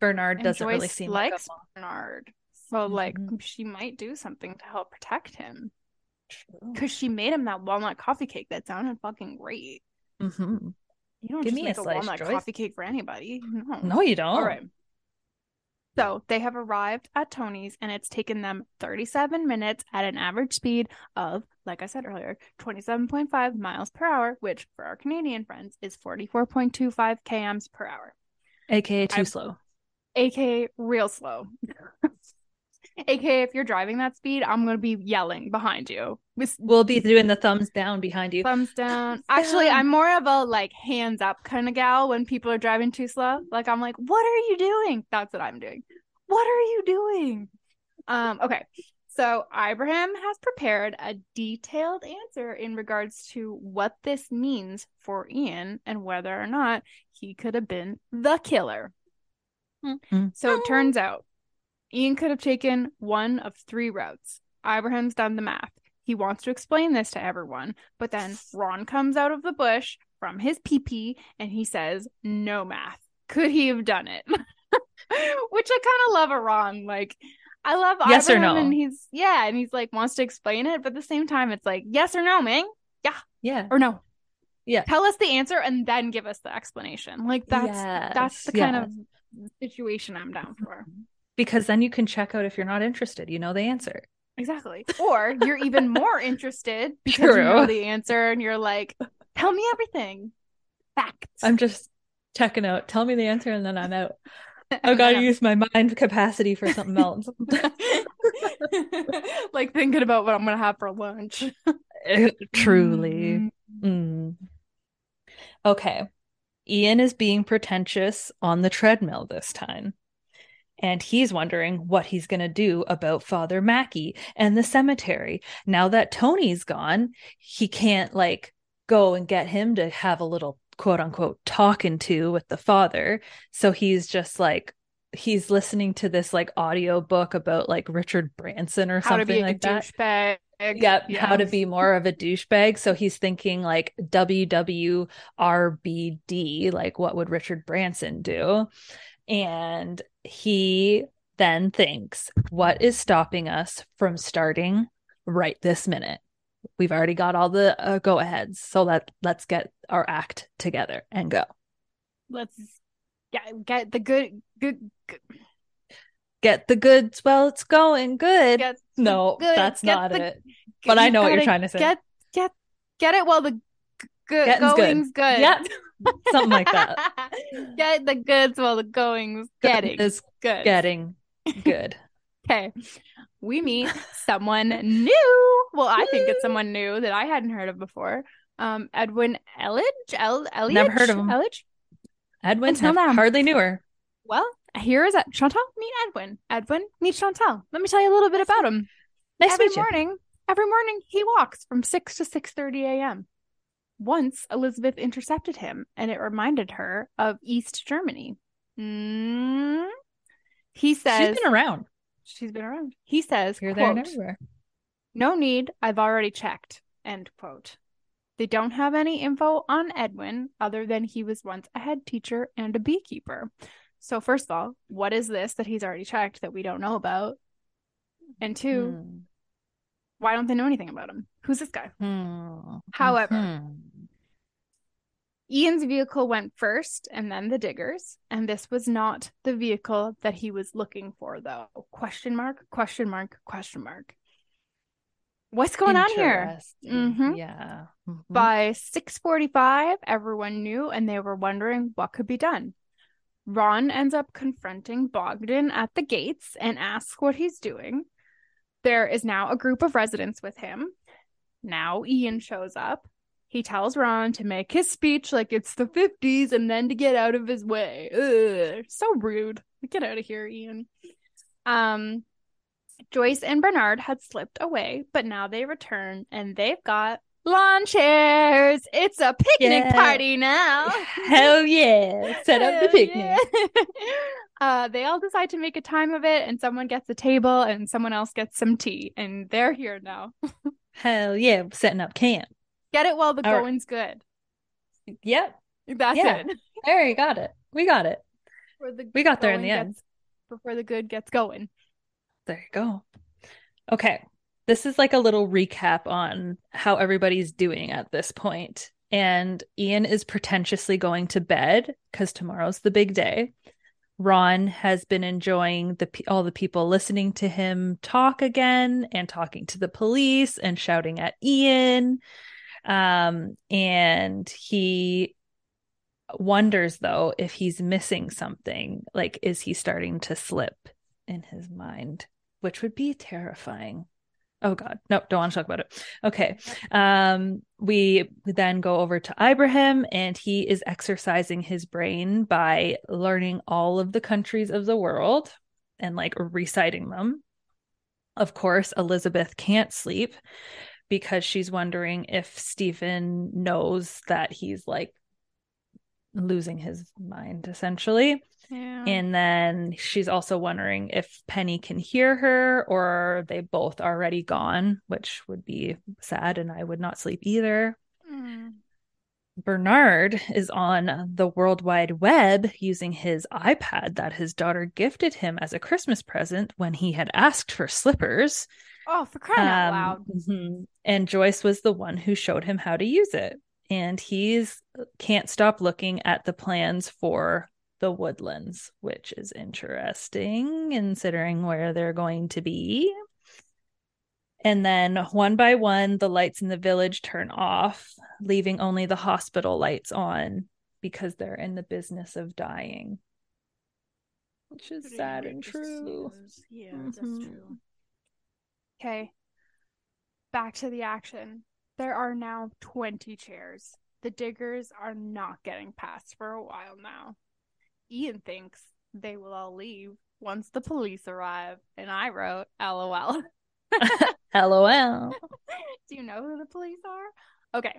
Bernard And doesn't really seem likes like Bernard. So like Mhm. she might do something to help protect him. Because she made him that walnut coffee cake that sounded fucking great. hmm You don't Give just me a make a, walnut Joyce. coffee cake for anybody. No. No, you don't. All right. So they have arrived at Tony's and it's taken them 37 minutes at an average speed of, like I said earlier, 27.5 miles per hour, which for our Canadian friends is 44.25 kms per hour, AKA too I- slow. aka real slow. aka if you're driving that speed, I'm going to be yelling behind you. We'll be doing the thumbs down behind you. thumbs down. Actually, down. I'm more of a like hands up kind of gal when people are driving too slow. Like I'm like, "What are you doing?" That's what I'm doing. What are you doing? Um okay. So Ibrahim has prepared a detailed answer in regards to what this means for Ian and whether or not he could have been the killer. Mhm. So it turns out Ian could have taken one of three routes. Ibrahim's done the math. He wants to explain this to everyone, but then Ron comes out of the bush from his pee and he says, No math. Could he have done it? Which I kind of love a Ron. Like, I love Yes or no? and he's, yeah, and he's like, wants to explain it, but at the same time, it's like, yes or no, man, Yeah. Yeah, or no. Yeah. Tell us the answer and then give us the explanation. Like, that's that's the Yes, kind yes. of situation I'm down for. Because then you can check out if you're not interested. You know the answer. Exactly. Or you're even more interested because you know the answer and you're like, tell me everything. Facts. I'm just checking out. Tell me the answer and then I'm out. I've gotta use my mind capacity for something else. like thinking about what I'm gonna have for lunch. Truly. Mm. Okay. Ian is being pretentious on the treadmill this time. And he's wondering what he's going to do about Father Mackie and the cemetery. Now that Tony's gone, he can't like go and get him to have a little quote unquote talking to with the father. So he's just like, he's listening to this like audio book about like Richard Branson or How to something be a like that. douchebag. Yep, Yeah. how to be more of a douchebag. So he's thinking like WWRBD, like what would Richard Branson do? And he then thinks, what is stopping us from starting right this minute? We've already got all the uh, go aheads, so let let's get our act together and go. Let's get get the good good, good Get the goods while it's going good. no, good- that's not the- it. But I know what you're trying to say. Get get get it while the g- good. going's good. Yep. Something like that. get the goods while the going's getting is good. getting good. Okay. We meet someone new. Well, I think it's someone new that I hadn't heard of before. Um, Edwin Elledge. El- Elliot. Never heard of him. Elledge. Edwin Until have- now. hardly knew her. Well, here is Chantal. Meet Edwin. Edwin, meet Chantal. Let me tell you a little bit about him. Nice every to meet you. morning, every morning he walks from six to six thirty a.m. Once Elizabeth intercepted him, and it reminded her of East Germany. Mm. He says She's been around she's been around. He says, here, there, and everywhere. No need, I've already checked. End quote. They don't have any info on Edwin other than he was once a head teacher and a beekeeper. So, first of all, what is this that he's already checked that we don't know about? And two, Hmm. why don't they know anything about him? Who's this guy? Hmm. However, Mhm. Ian's vehicle went first and then the diggers, and this was not the vehicle that he was looking for though. Question mark, question mark, question mark. What's going on here? Mhm. Yeah. Mhm. By 6:45, everyone knew and they were wondering what could be done. Ron ends up confronting Bogdan at the gates and asks what he's doing. There is now a group of residents with him. Now Ian shows up. He tells Ron to make his speech like it's the 50s and then to get out of his way. Ugh, so rude. Get out of here, Ian. Um Joyce and Bernard had slipped away, but now they return and they've got lawn chairs. It's a picnic Yeah. party now. Hell yeah. Set up the picnic. yeah. uh, they all decide to make a time of it, and someone gets a table and someone else gets some tea, and they're here now. Hell yeah. Setting up camp. Get it while the All right. going's good. Yep. That's Yeah. it. There you got it. We got it. The We got there in the going end. before the good gets going. There you go. Okay. This is like a little recap on how everybody's doing at this point. And Ian is pretentiously going to bed because tomorrow's the big day. Ron has been enjoying the all the people listening to him talk again and talking to the police and shouting at Ian. Um, and he wonders though if he's missing something. Like, is he starting to slip in his mind? Which would be terrifying. Oh God, no, don't want to talk about it. Okay. Um, we then go over to Ibrahim, and he is exercising his brain by learning all of the countries of the world and like reciting them. Of course, Elizabeth can't sleep because she's wondering if Stephen knows that he's like losing his mind essentially. Yeah. And then she's also wondering if Penny can hear her or are they both already gone, which would be sad and I would not sleep either. Mm. Bernard is on the World Wide Web using his iPad that his daughter gifted him as a Christmas present when he had asked for slippers. Oh, for crying out Um, loud. mhm. And Joyce was the one who showed him how to use it. And he's can't stop looking at the plans for the woodlands, which is interesting considering where they're going to be. And then one by one, the lights in the village turn off, leaving only the hospital lights on because they're in the business of dying. which is sad and true. Yeah, that's Mhm. true. Okay. Back to the action. There are now 20 chairs. The diggers are not getting past for a while now. Ian thinks they will all leave once the police arrive, and I wrote LOL. LOL. Do you know who the police are? Okay.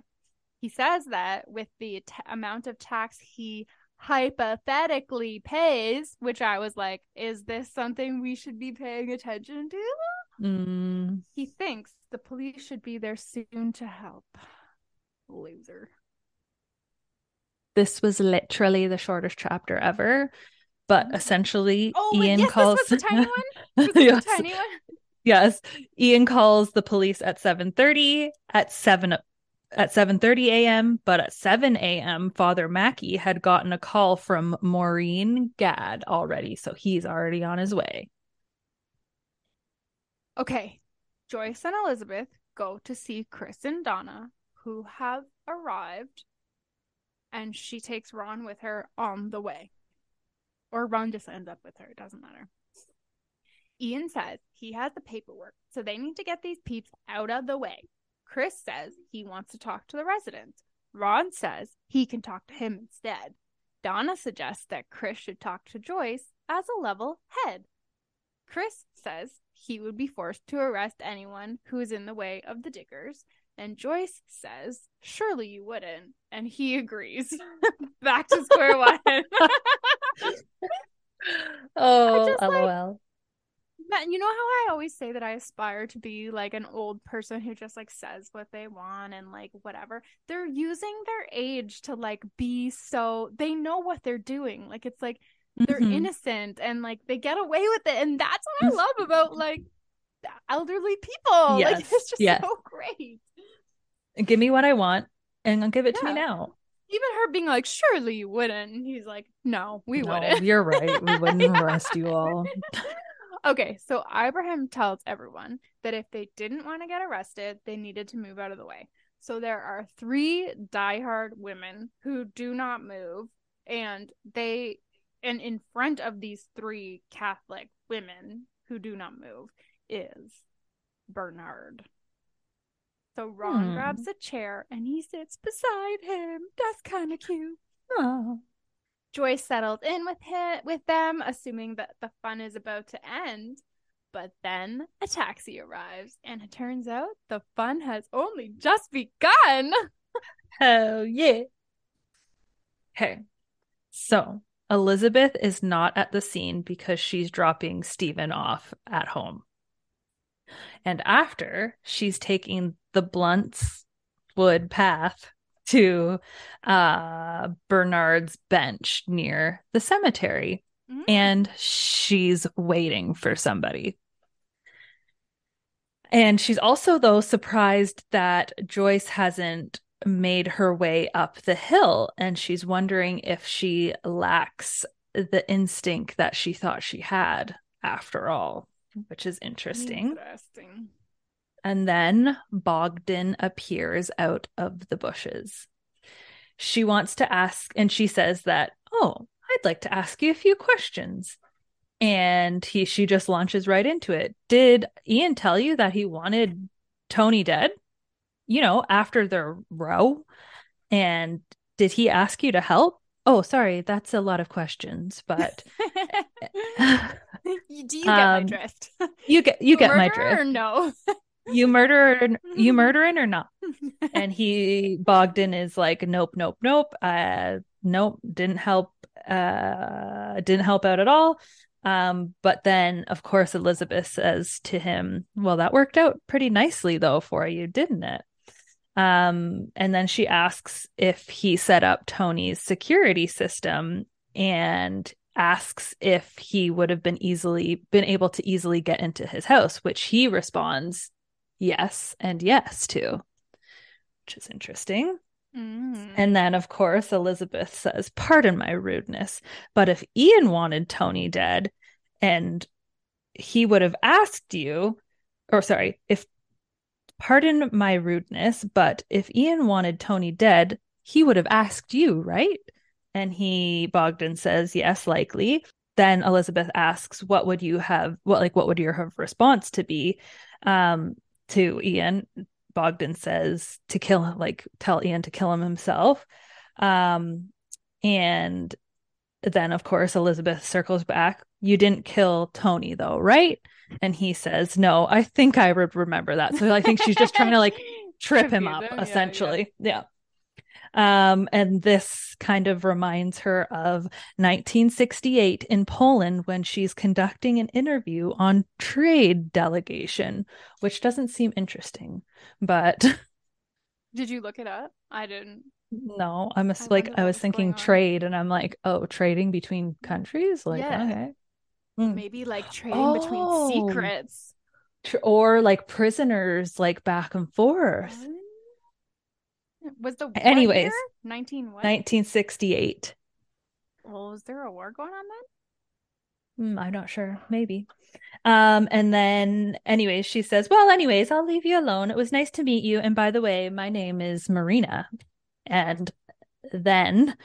He says that with the t- amount of tax he hypothetically pays, which I was like, is this something we should be paying attention to? Mm, He thinks the police should be there soon to help. Loser. this was literally the shortest chapter ever, but Mhm. essentially, Oh, wait, Ian yes, calls. this was the tiny one. This yes, the tiny one? yes. Ian calls the police at seven thirty. At seven at seven thirty a.m., but at seven a.m., Father Mackie had gotten a call from Maureen Gadd already, so he's already on his way. Okay. Joyce and Elizabeth go to see Chris and Donna, who have arrived, and she takes Ron with her on the way. Or Ron just ends up with her, it doesn't matter. Ian says he has the paperwork, so they need to get these peeps out of the way. Chris says he wants to talk to the residents. Ron says he can talk to him instead. Donna suggests that Chris should talk to Joyce as a level head. Chris says he would be forced to arrest anyone who is in the way of the diggers, and Joyce says, Surely you wouldn't. And he agrees. Back to square one. Oh, just, like, lol. Matt, you know how I always say that I aspire to be like an old person who just like says what they want and like whatever. They're using their age to like be so they know what they're doing. Like it's like they're Mhm. innocent and like they get away with it and that's what I love about like elderly people. like it's just yes. so great. Give me what I want, and give it to me now. Even her being like, "Surely you wouldn't," and he's like, "No, we No, wouldn't." You're right. We wouldn't arrest you all. okay, so Abraham tells everyone that if they didn't want to get arrested, they needed to move out of the way. So there are three diehard women who do not move, and they, and in front of these three Catholic women who do not move is Bernard. So Ron Hmm. grabs a chair and he sits beside him. That's kind of cute. Oh. Joyce settles in with him with them, assuming that the fun is about to end. But then a taxi arrives, and it turns out the fun has only just begun. Hell yeah. Hey, So Elizabeth is not at the scene because she's dropping Stephen off at home. And after she's taking the Blunts wood path to uh Bernard's bench near the cemetery Mm. and she's waiting for somebody. And she's also, though, surprised that Joyce hasn't made her way up the hill. And she's wondering if she lacks the instinct that she thought she had after all, which is interesting. Interesting. And then Bogdan appears out of the bushes. She wants to ask, and she says that, oh, I'd like to ask you a few questions. And he she just launches right into it. Did Ian tell you that he wanted Tony dead? You know, after their row? And did he ask you to help? Oh, sorry, that's a lot of questions, but You- Do you get my Um, drift? you get you get my drift. no? You murder you murdering or not? and he Bogdan is like, nope, nope, nope. Uh, nope, didn't help. Uh, didn't help out at all. Um, but then of course Elizabeth says to him, "Well, that worked out pretty nicely though for you, didn't it?" Um, and then she asks if he set up Tony's security system and asks if he would have been easily been able to easily get into his house, which he responds yes and yes to which is interesting. Mm. And then, of course, Elizabeth says, Pardon my rudeness, but if Ian wanted Tony dead and he would have asked you, or sorry, if, pardon my rudeness, but if Ian wanted Tony dead, he would have asked you, right? And he, Bogdan says, Yes, likely. then Elizabeth asks, "What would you have? What like what would your response to be?" Um, to Ian, Bogdan says to kill, like tell Ian to kill him himself. Um, and then of course Elizabeth circles back. You didn't kill Tony though, right? And he says, "No, I think I would remember that." So I think she's just trying to like trip him up, essentially. yeah. yeah. Um, and this kind of reminds her of 1968 in Poland when she's conducting an interview on trade delegation, which doesn't seem interesting, but. Did you look it up? I didn't. No, I'm a, I like I was thinking trade, and I'm like, oh, trading between countries, like yeah. okay, mm. maybe like trading oh. between secrets, or like prisoners, like back and forth. What? Was the anyways 19 what? 1968. Well, was there a war going on then? Mm, I'm not sure. Maybe. Um, and then, anyways, she says, Well, anyways, I'll leave you alone. It was nice to meet you. And by the way, my name is Marina. And then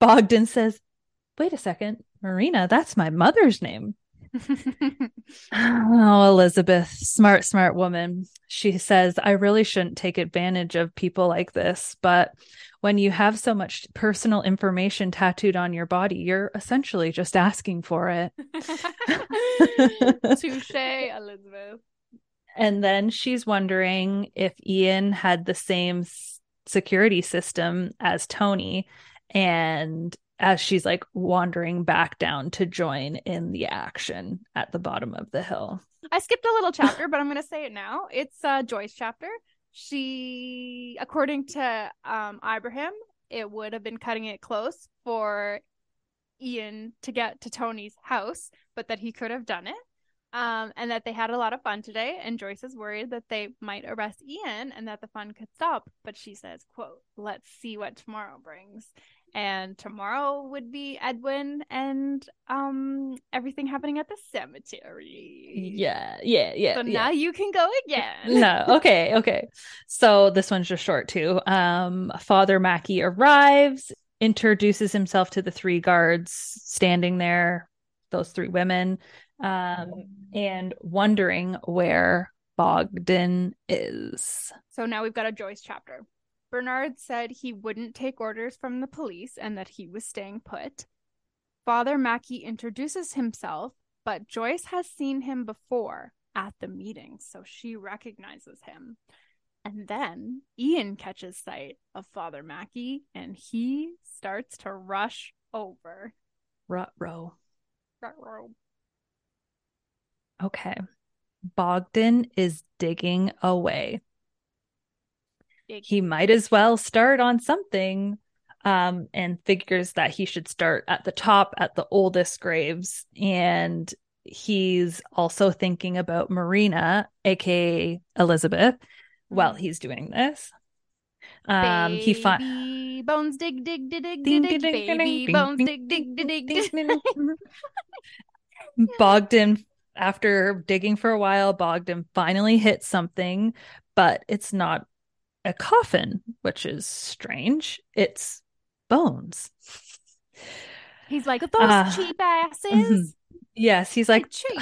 Bogdan says, Wait a second, Marina, that's my mother's name. oh, Elizabeth, smart, smart woman. She says, I really shouldn't take advantage of people like this, but when you have so much personal information tattooed on your body, you're essentially just asking for it. Touche, Elizabeth. And then she's wondering if Ian had the same security system as Tony and as she's like wandering back down to join in the action at the bottom of the hill. I skipped a little chapter, but I'm going to say it now. It's uh, Joyce chapter. She, according to um, Ibrahim, it would have been cutting it close for Ian to get to Tony's house, but that he could have done it. Um, and that they had a lot of fun today. And Joyce is worried that they might arrest Ian and that the fun could stop. But she says, "quote Let's see what tomorrow brings." And tomorrow would be Edwin and um everything happening at the cemetery. Yeah, yeah, yeah. So yeah. now you can go again. no, okay, okay. So this one's just short too. Um Father Mackie arrives, introduces himself to the three guards standing there, those three women, um, and wondering where Bogdan is. So now we've got a Joyce chapter. Bernard said he wouldn't take orders from the police and that he was staying put. Father Mackie introduces himself, but Joyce has seen him before at the meeting, so she recognizes him. And then Ian catches sight of Father Mackie and he starts to rush over. Rut row. Rut row. Okay. Bogdan is digging away he might as well start on something um, and figures that he should start at the top at the oldest graves. And he's also thinking about marina aka elizabeth while mm-hmm. he's doing this. Um baby he finds bones dig dig dig dig dig dig. baby bones dig dig dig dig bogdan after digging for a while bogdan finally hits something but it's not a coffin, which is strange. It's bones. He's like, those uh, cheap asses. Mm-hmm. Yes, he's like, cheap.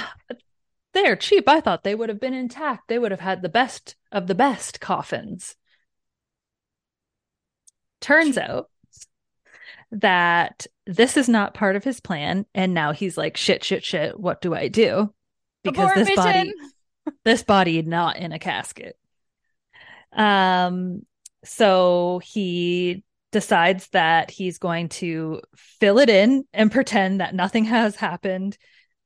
They're cheap. I thought they would have been intact. They would have had the best of the best coffins. Turns cheap. out that this is not part of his plan. And now he's like, shit, shit, shit. What do I do? Because this mission. body, this body not in a casket. Um, so he decides that he's going to fill it in and pretend that nothing has happened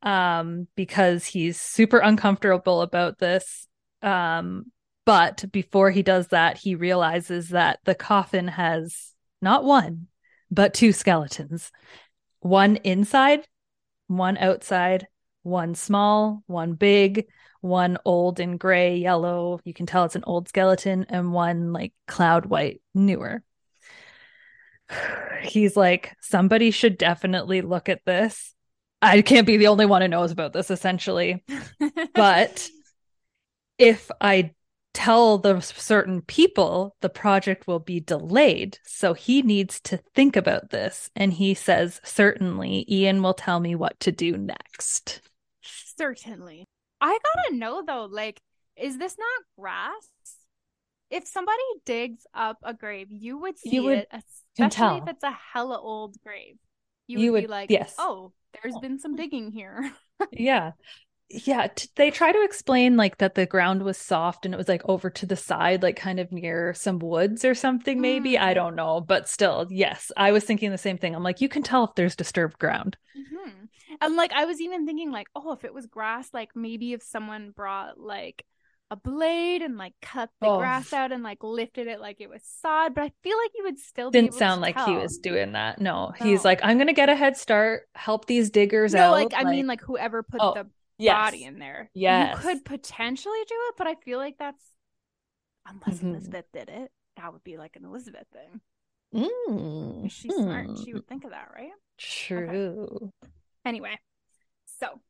um, because he's super uncomfortable about this. Um, but before he does that, he realizes that the coffin has not one, but two skeletons one inside, one outside, one small, one big one old and gray yellow you can tell it's an old skeleton and one like cloud white newer he's like somebody should definitely look at this i can't be the only one who knows about this essentially but if i tell the certain people the project will be delayed. So he needs to think about this. And he says, Certainly, Ian will tell me what to do next. Certainly. I gotta know though, like, is this not grass? If somebody digs up a grave, you would see You would- it, especially if it's a hella old grave. You, You would, be like, yes. oh, there's been some digging here. yeah. Yeah. T- they try to explain like that the ground was soft and it was like over to the side, like kind of near some woods or something, maybe. I Mm. don't know. But still, yes, I was thinking the same thing. I'm like, you can tell if there's disturbed ground. hmm And like I was even thinking like, oh, if it was grass, like maybe if someone brought like a blade and like cut the Oh. grass out and like lifted it like it was sod, but I feel like you would still be Didn't sound like he was doing that. No, he's like, I'm to get a head start, help these diggers No, out. like I mean like whoever put Oh, the yes. body in there. Yes. You could potentially do it, but I feel like that's unless Mhm. Elizabeth did it, that would be like an Elizabeth thing. Mm, If she's smart, she would think of that, right? True. Anyway, so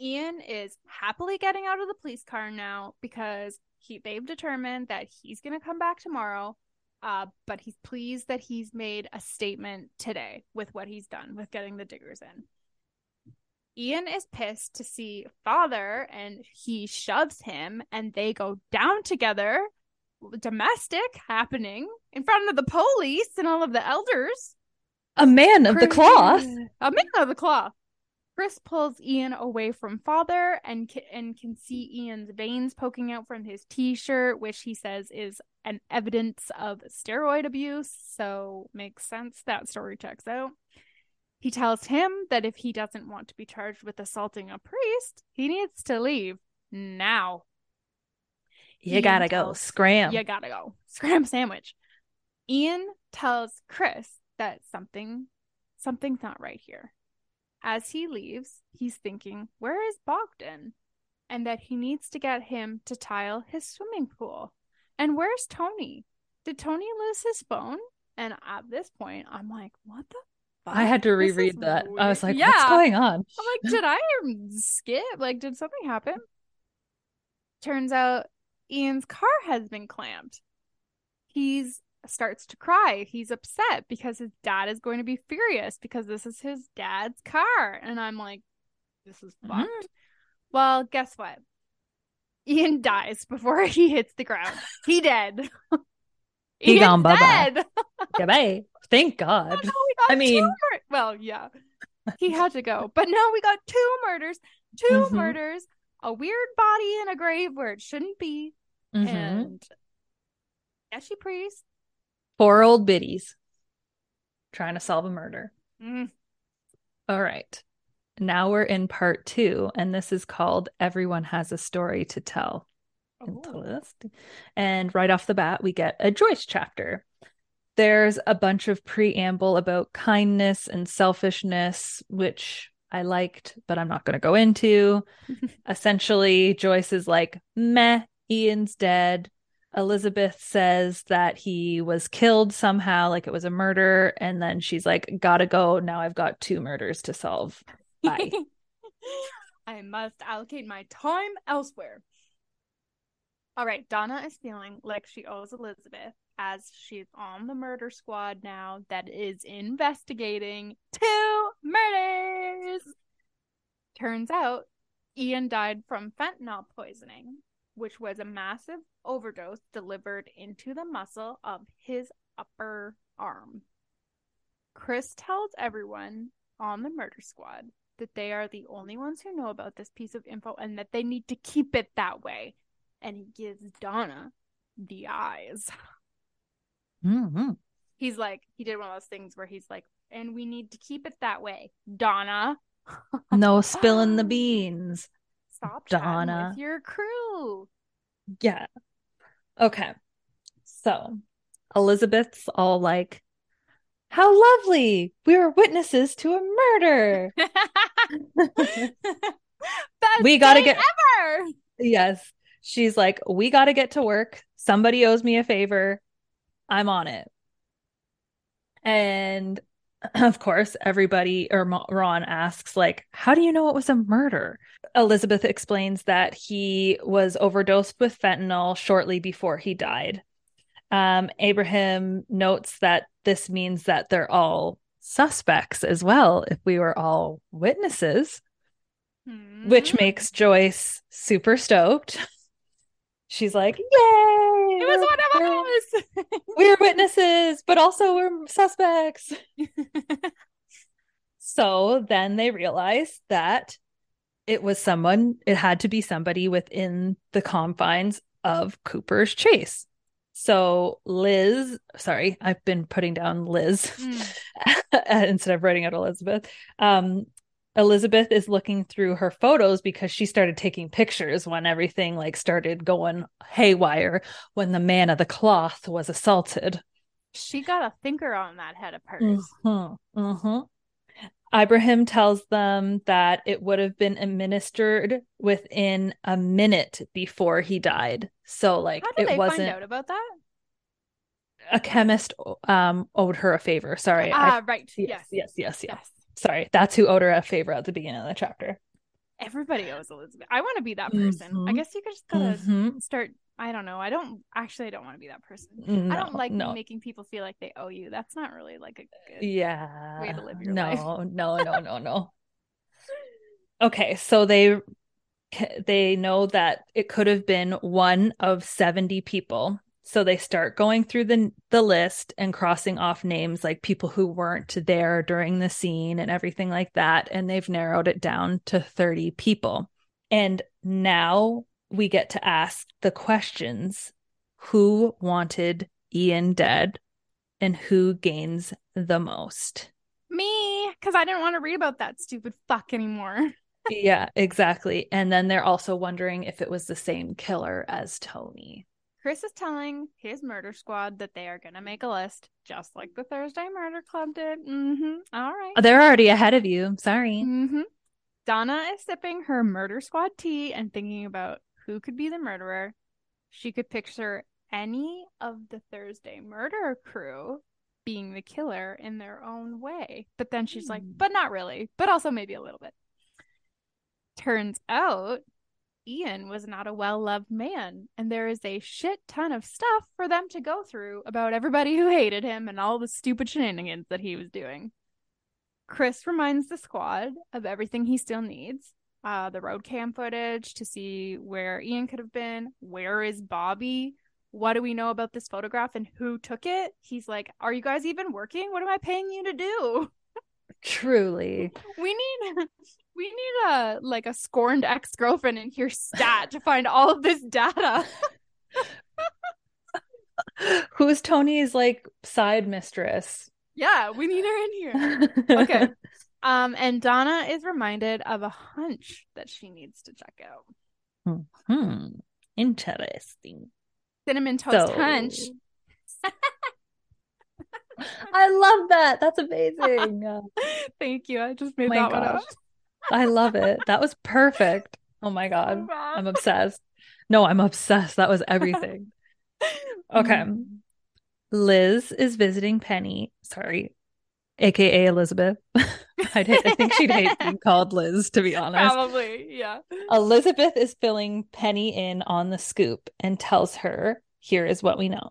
Ian is happily getting out of the police car now because he they've determined that he's gonna come back tomorrow. Uh, but he's pleased that he's made a statement today with what he's done with getting the diggers in. Ian is pissed to see father and he shoves him and they go down together. Domestic happening in front of the police and all of the elders. A man of the Chris- cloth. A man of the cloth. Chris pulls Ian away from father and and can see Ian's veins poking out from his t-shirt, which he says is an evidence of steroid abuse. So makes sense. That story checks out. He tells him that if he doesn't want to be charged with assaulting a priest, he needs to leave now. You Ian gotta go. Scram. You gotta go. Scram sandwich. Ian tells Chris that something something's not right here. As he leaves, he's thinking, where is Bogdan? And that he needs to get him to tile his swimming pool. And where's Tony? Did Tony lose his phone? And at this point, I'm like, what the? I had to reread that. I was weird. like, what's going on? I'm like, did I skip? Like, did something happen? Turns out Ian's car has been clamped. He's starts to cry. He's upset because his dad is going to be furious because this is his dad's car. And I'm like, this is Mhm. fucked. Well, guess what? Ian dies before he hits the ground. He dead. He gone bye-bye. dead. Goodbye. Thank God. Oh, no, I mean- mur- well, yeah, he had to go, but now we got two murders, 2 Mhm. murders, a weird body in a grave where it shouldn't be, Mhm. and Eshy priest. Poor old biddies trying to solve a murder. Mm. All right. Now we're in part two, and this is called Everyone Has a Story to Tell. list. And right off the bat, we get a Joyce chapter. There's a bunch of preamble about kindness and selfishness, which I liked, but I'm not going to go into. Essentially, Joyce is like, meh, Ian's dead. Elizabeth says that he was killed somehow, like it was a murder. And then she's like, gotta go. Now I've got two murders to solve. Bye. I must allocate my time elsewhere. All right, Donna is feeling like she owes Elizabeth as she's on the murder squad now that is investigating two murders. Turns out Ian died from fentanyl poisoning, which was a massive overdose delivered into the muscle of his upper arm. Chris tells everyone on the murder squad that they are the only ones who know about this piece of info and that they need to keep it that way. And he gives Donna the eyes. Mhm. He's like, he did one of those things where he's like, and we need to keep it that way. Donna, No spilling the beans. stop Donna. with your crew. Yeah. Okay. So Elizabeth's all like, How lovely. We were witnesses to a murder. We gotta get- ever. yes. She's like, We got to get to work. Somebody owes me a favor. I'm on it. And of course, everybody or Ron asks, like, how do you know it was a murder? Elizabeth explains that he was overdosed with fentanyl shortly before he died. Um, Abraham notes that this means that they're all suspects as well, if we were all witnesses, mm-hmm. which hmm. makes Joyce super stoked. She's like, Yay! It was one of us. we're witnesses, but also we're suspects. so then they realize that it was someone, it had to be somebody within the confines of Cooper's Chase. So Liz, sorry, I've been putting down Liz mm. instead of writing out Elizabeth. Um, Elizabeth is looking through her photos because she started taking pictures when everything like started going haywire when the man of the cloth was assaulted. She got a thinker on that head of hers. Mm-hmm. Mm-hmm. Ibrahim tells them that it would have been administered within a minute before he died. So like How did it they wasn't find out about that? A chemist um owed her a favor. Sorry. Ah, I... right. Yes, yes, yes, yes, yes. Sorry, that's who owed her a favor at the beginning of the chapter. Everybody owes Elizabeth. I want to be that person. Mm-hmm. I guess you could just gotta mm-hmm. start. I don't know. I don't actually. I don't want to be that person. No, I don't like no. making people feel like they owe you. That's not really like a good yeah way to live your no, life. No, no, no, no, okay, so they they know that it could have been one of seventy people so they start going through the the list and crossing off names like people who weren't there during the scene and everything like that and they've narrowed it down to 30 people. And now we get to ask the questions who wanted Ian dead and who gains the most? Me because i didn't want to read about that stupid fuck anymore. Yeah exactly. And then they're also wondering if it was the same killer as tony Chris is telling his murder squad that they are going to make a list, just like the Thursday Murder Club did. Mm-hmm. All right. They're already ahead of you. Sorry. Mm-hmm. Donna is sipping her murder squad tea and thinking about who could be the murderer. She could picture any of the Thursday murder crew being the killer in their own way. But then she's mm. like, hmm. but not really, but also maybe a little bit. Turns out Ian was not a well loved man, and there is a shit ton of stuff for them to go through about everybody who hated him and all the stupid shenanigans that he was doing. Chris reminds the squad of everything he still needs uh, the road cam footage to see where Ian could have been, where is Bobby, what do we know about this photograph, and who took it. He's like, Are you guys even working? What am I paying you to do? Truly. We need we need a like a scorned ex-girlfriend in here stat to find all of this data. Who's Tony's like side mistress? Yeah, we need her in here. okay. Um, and Donna is reminded of a hunch that she needs to check out. Hmm. Interesting. Cinnamon toast so... hunch. I love that. That's amazing. Thank you. I just made my that gosh. one up. I love it. That was perfect. Oh my god. I'm obsessed. No, I'm obsessed. That was everything. Okay. Mm-hmm. Liz is visiting Penny. Sorry. AKA Elizabeth. I think she'd hate being called Liz, to be honest. Probably, yeah. Elizabeth is filling Penny in on the scoop and tells her, Here is what we know.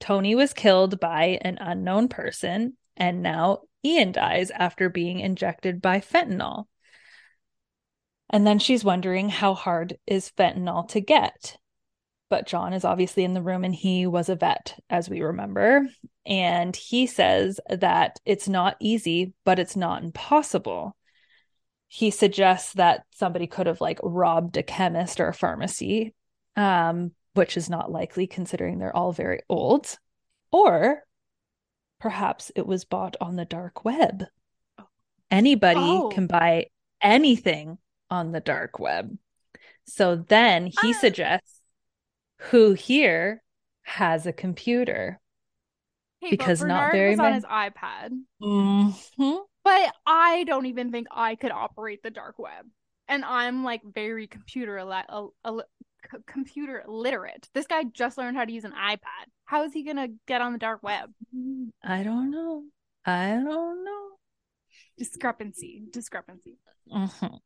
Tony was killed by an unknown person, and now Ian dies after being injected by fentanyl. And then she's wondering how hard is fentanyl to get. But John is obviously in the room and he was a vet, as we remember. And he says that it's not easy, but it's not impossible. He suggests that somebody could have like robbed a chemist or a pharmacy, um, which is not likely considering they're all very old. Or perhaps it was bought on the dark web. Anybody oh. can buy anything on the dark web. So then he ah. suggests who here has a computer. Hey, because not very many on his iPad. Mm-hmm. But I don't even think I could operate the dark web, and I'm like very computer al- al- computer literate. This guy just learned how to use an iPad. How is he gonna get on the dark web? I don't know. I don't know. Discrepancy. Discrepancy. Mhm.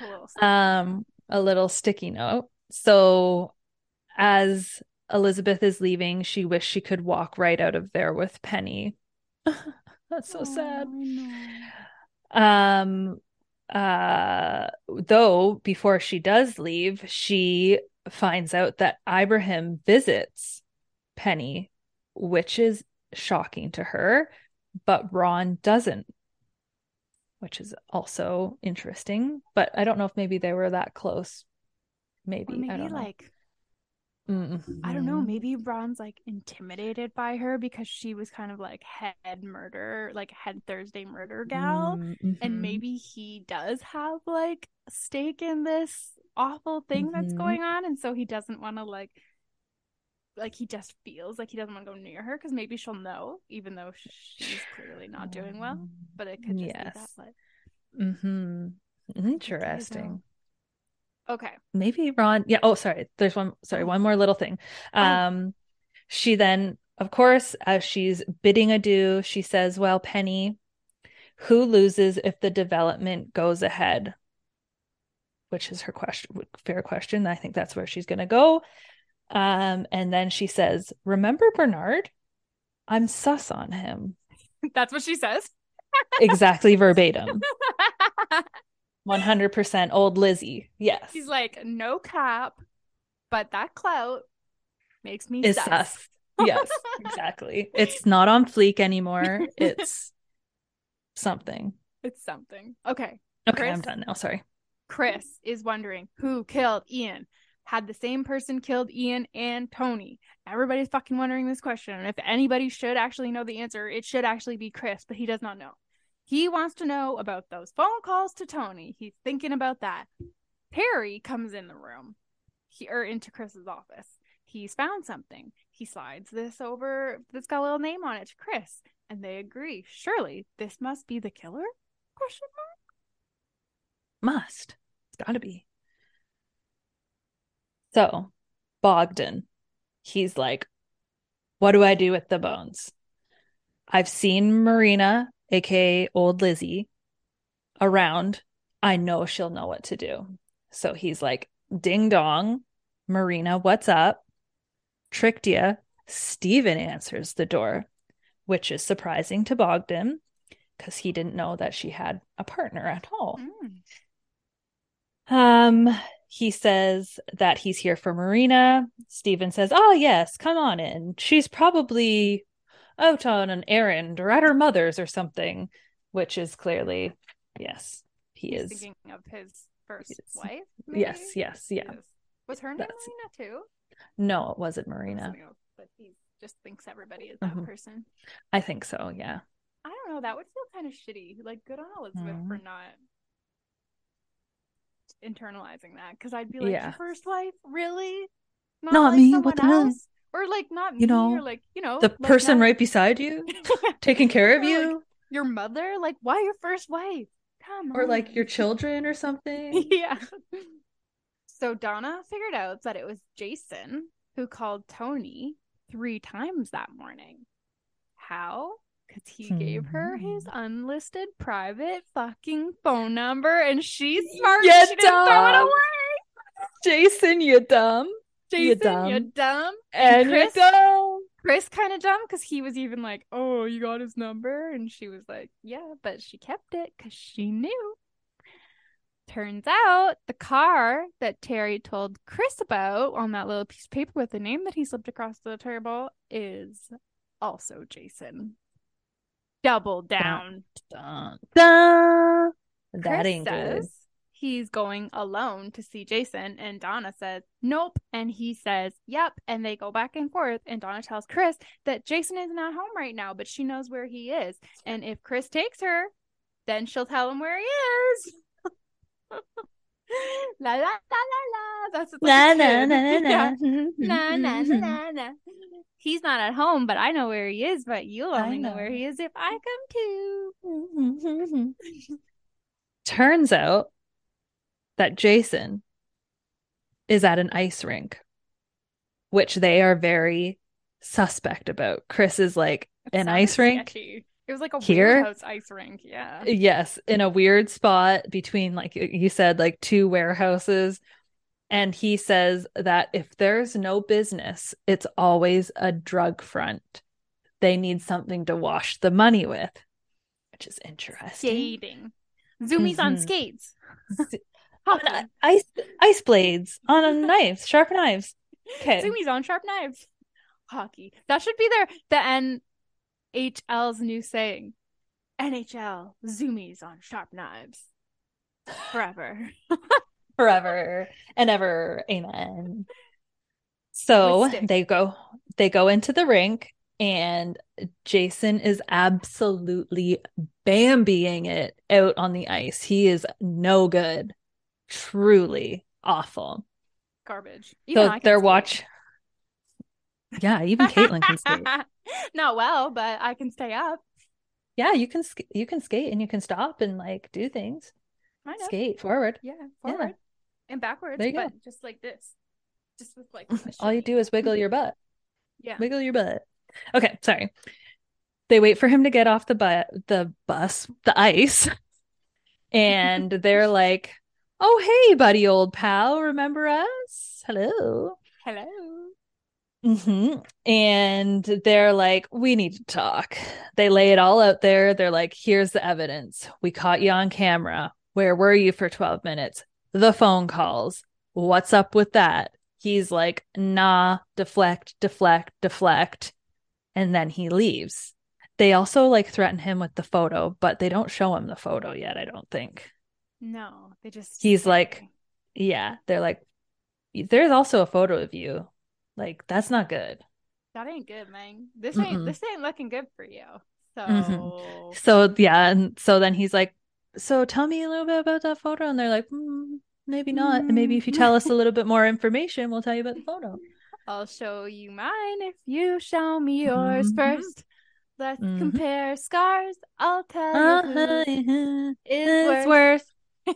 A little Um, a little sticky note. So, as Elizabeth is leaving, she wished she could walk right out of there with Penny. That's so sad. Oh, know. Um, uh, though before she does leave, she finds out that Ibrahim visits Penny, which is shocking to her, but Ron doesn't, which is also interesting. But I don't know if maybe they were that close. Maybe, maybe I don't know. like I don't know, Mhm. maybe Ron's like intimidated by her because she was kind of like head murder, like head Thursday murder gal. Mm, And mhm. maybe he does have like stake in this awful thing that's Mhm. going on. And so he doesn't want to like, like he just feels like he doesn't want to go near her because maybe she'll know, even though she's clearly not doing well. But it could just be that. Yes. But hmm Interesting. okay. maybe Ron. Yeah. Oh, sorry. There's one. Sorry, one more little thing. Oh. Um, she then, of course, as she's bidding adieu, she says, "Well, Penny, who loses if the development goes ahead?" Which is her question. Fair question. I think that's where she's going to go. Um, and then she says, "Remember Bernard? I'm sus on him." That's what she says. Exactly verbatim. 100% old Lizzie. Yes. She's like, no cap, but that clout makes me is sus. sus. Yes, exactly. It's not on fleek anymore. It's something. It's something. Okay. Okay, I'm done now. Sorry. Chris is wondering who killed Ian. Had the same person killed Ian and Tony? Everybody's fucking wondering this question. And if anybody should actually know the answer, it should actually be Chris, but he does not know. He wants to know about those phone calls to Tony. He's thinking about that. Perry comes in the room, he, or into Chris's office. He's found something. He slides this over. That's got a little name on it to Chris, and they agree. Surely this must be the killer? Question mark. Must. It's got to be. So, Bogdan, he's like, What do I do with the bones? I've seen Marina, aka Old Lizzie, around. I know she'll know what to do. So he's like, Ding dong, Marina, what's up? Tricked ya. Stephen answers the door, which is surprising to Bogdan because he didn't know that she had a partner at all. Mm. Um, he says that he's here for Marina. Stephen says, Oh, yes, come on in. She's probably out on an errand or at her mother's or something, which is clearly, yes, he He's is. thinking of his first Yes. wife. Yes, maybe? yes, yeah. Yes. Was her name That's- Marina too? No, it wasn't Marina. But he just thinks everybody is that Mhm. person. I think so, yeah. I don't know. That would feel kind of shitty. Like, good on Elizabeth for Mhm. not internalizing that. Because I'd be like, Yeah. your first wife, really? Not, Not like me, what the hell? Or like not me, You know, or like you know The like person not- right beside you, taking care of Or, like, you, your mother. Like, why your first wife? Come or like your children or something. yeah. So Donna figured out that it was Jason who called Tony three times that morning. How? Because he gave her his Hmm. unlisted private fucking phone number and she's smart. You she didn't throw it away. Jason, you dumb. You Jason, you dumb. dumb. And Chris- you dumb. Chris kind of dumb because he was even like, "Oh, you got his number," and she was like, "Yeah," but she kept it because she knew. Turns out the car that Terry told Chris about on that little piece of paper with the name that he slipped across the table is also Jason. Double down. Dun, dun. That Chris ain't good. he's going alone to see Jason, and Donna says, Nope. And he says, Yep. And they go back and forth. And Donna tells Chris that Jason isn't home right now, but she knows where he is. And if Chris takes her, then she'll tell him where he is. la la la la la. That's Na, like na, na, na, na. Na, na, na, na, na. He's not at home, but I know where he is. But you'll only know know. where he is if I come too. Turns out that Jason is at an ice rink, which they are very suspect about. Chris is like, an Sounds ice rink? sketchy. It was like a Here? warehouse ice rink. Yeah. Yes, in a weird spot between, like you said, like two warehouses. And he says that if there's no business, it's always a drug front. They need something to wash the money with, which is interesting. Skating. Zoomies on Mhm. skates. On ice ice blades on knives, sharp knives. Okay. Zoomies on sharp knives. Hockey. That should be their the NHL's new saying. NHL zoomies on sharp knives. Forever. forever and ever amen so they go they go into the rink and jason is absolutely bambying it out on the ice he is no good truly awful Garbage. Even so I they're watch yeah even Katelynn can skate Not well, but I can stay up. yeah you can you can skate and you can stop and like do things Kind of. skate forward Yeah, Yeah. forward and backwards, There you go. but just like this. Just with like all you do is wiggle your butt Yeah. wiggle your butt. Okay, sorry. They wait for him to get off the bu- the bus, the ice, and they're like, "Oh, hey, buddy, old pal, remember us? Hello." Hello. Hmm And they're like, "We need to talk." They lay it all out there. They're like, "Here's the evidence. We caught you on camera. Where were you for 12 minutes? The phone calls. What's up with that?" He's like, "Nah, deflect, deflect, deflect." And then he leaves. They also like threaten him with the photo, but they don't show him the photo yet, I don't think. No, they just He's like- Yeah, they're like, there's also a photo of you. Like, that's not good. that ain't good, man. This ain't Mm-mm. this ain't looking good for you. So Mhm. So, yeah. And so then he's like, So tell me a little bit about that photo. And they're like, "Hmm, Maybe not. And maybe if you tell us a little bit more information, we'll tell you about the photo. I'll show you mine if you show me yours Mhm. first. Let's Mhm. compare scars. I'll tell Uh-huh, you who uh-huh. is It's worse. worse.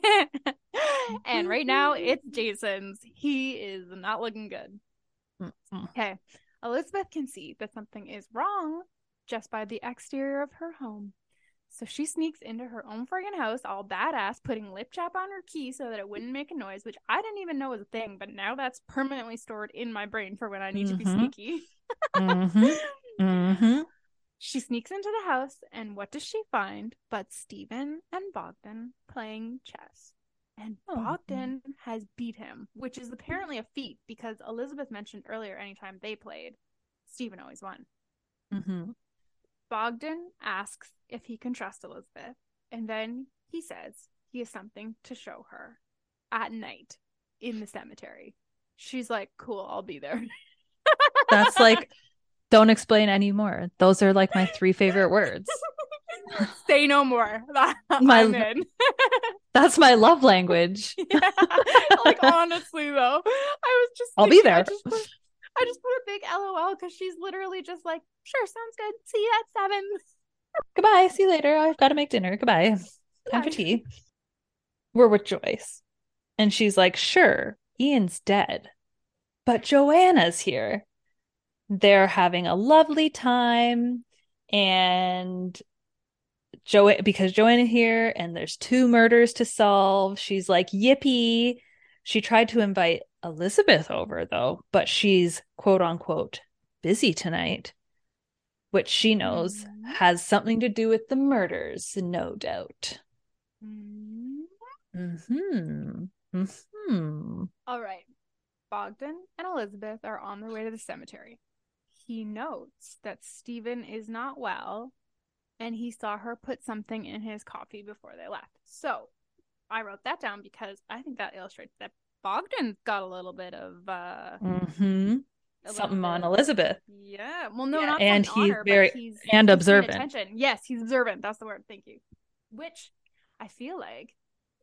and right now it's Jason's. He is not looking good. Mm-mm. Okay. Elizabeth can see that something is wrong just by the exterior of her home. So she sneaks into her own friggin' house, all badass, putting lip chap on her key so that it wouldn't make a noise, which I didn't even know was a thing, but now that's permanently stored in my brain for when I need to be Mhm. sneaky. Mhm. Mhm. She sneaks into the house, and what does she find but Stephen and Bogdan playing chess? And Oh. Bogdan has beat him, which is apparently a feat because Elizabeth mentioned earlier anytime they played, Stephen always won. Mhm. Bogdan asks if he can trust Elizabeth, and then he says he has something to show her at night in the cemetery. She's like, Cool, I'll be there. That's like, don't explain anymore. Those are like my three favorite words. Say no more. I'm in. That's my love language. Yeah. like honestly though, I was just I'll be thinking- I there. just put, I just put a big LOL because she's literally just like, sure, sounds good. See you at seven. Goodbye. See you later. I've got to make dinner. Goodbye. Time for tea. We're with Joyce. And she's like, sure, Ian's dead. But Joanna's here. They're having a lovely time. And Jo because Joanna here and there's two murders to solve. She's like, yippee. She tried to invite Elizabeth over though, but she's quote unquote busy tonight, which she knows Mhm. has something to do with the murders, no doubt. Hmm. Hmm. All right. Bogdan and Elizabeth are on their way to the cemetery. He notes that Stephen is not well and he saw her put something in his coffee before they left. So I wrote that down because I think that illustrates that Bogdan's got a little bit of uh Hmm. a little Something on Elizabeth. Yeah. Well, no, Yeah, not and he's her, very- he's and he's observant. Attention. Yes, he's observant. That's the word. Thank you. Which I feel like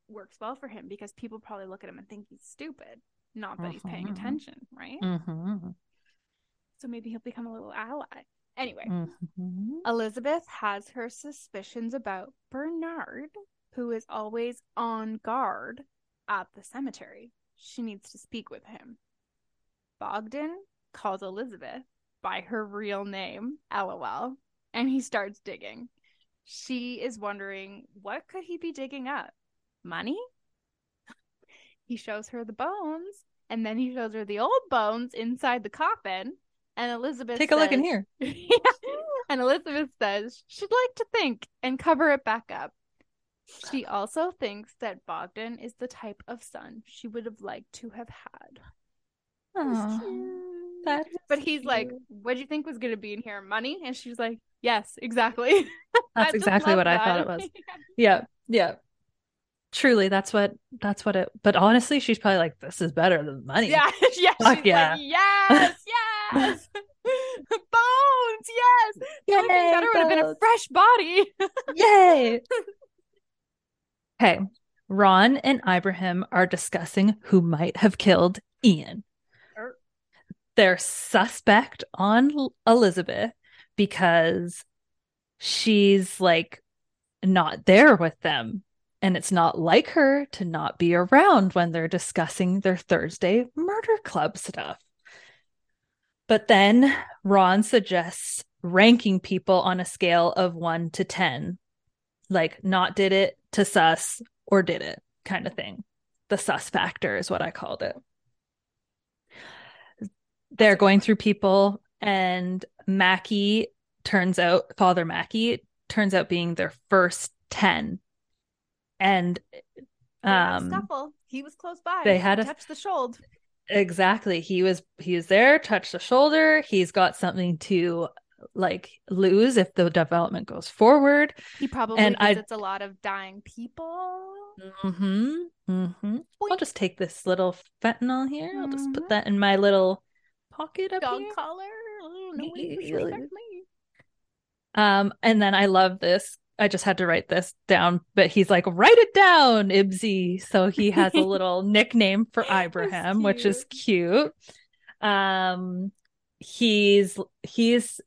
works well for him because people probably look at him and think he's stupid, not that he's paying Mhm. attention, right? Mm-hmm. So maybe he'll become a little ally. Anyway, Mm-hmm. Elizabeth has her suspicions about Bernard, who is always on guard at the cemetery. She needs to speak with him. Bogdan calls Elizabeth by her real name, LOL, and he starts digging. she is wondering what could he be digging up? Money? he shows her the bones, and then he shows her the old bones inside the coffin. And Elizabeth Take a look in here. And Elizabeth says she'd like to think and cover it back up. She also thinks that Bogdan is the type of son she would have liked to have had. But he's like. What do you think was going to be in here? Money? And she's like, Yes, exactly. That's exactly what I thought it was. Yeah, yeah. Truly, that's what that's what it. But honestly, she's probably like, "This is better than money." yeah, yeah. Fuck she's yeah. like, Yes, yes. Bones, yes. Only thing Yay, better would have been a fresh body. Yay! okay, Ron and Ibrahim are discussing who might have killed Ian. Er. They're suspect on Elizabeth because she's like not there with them. And it's not like her to not be around when they're discussing their Thursday murder club stuff. But then Ron suggests ranking people on a scale of one to 10. Like, not did it to sus or did it kind of thing. The sus factor is what I called it. They're going through people, and Mackie turns out, Father Mackie turns out being their first 10. And um scuffle. He was close by. they had a- touch the shoulder. Exactly. He was he was there, touched the shoulder. He's got something to like lose if the development goes forward. He probably And I- visits a lot of dying people. Mm-hmm. Mm-hmm. I'll just take this little fentanyl here. I'll just put that in my little pocket up Dog here. collar. Oh, no way Yeah. disrespect me. Um, and then I love this. I just had to write this down, but he's like, write it down, Ibsy. So he has a little nickname for Ibrahim, which is cute. Um, he's he's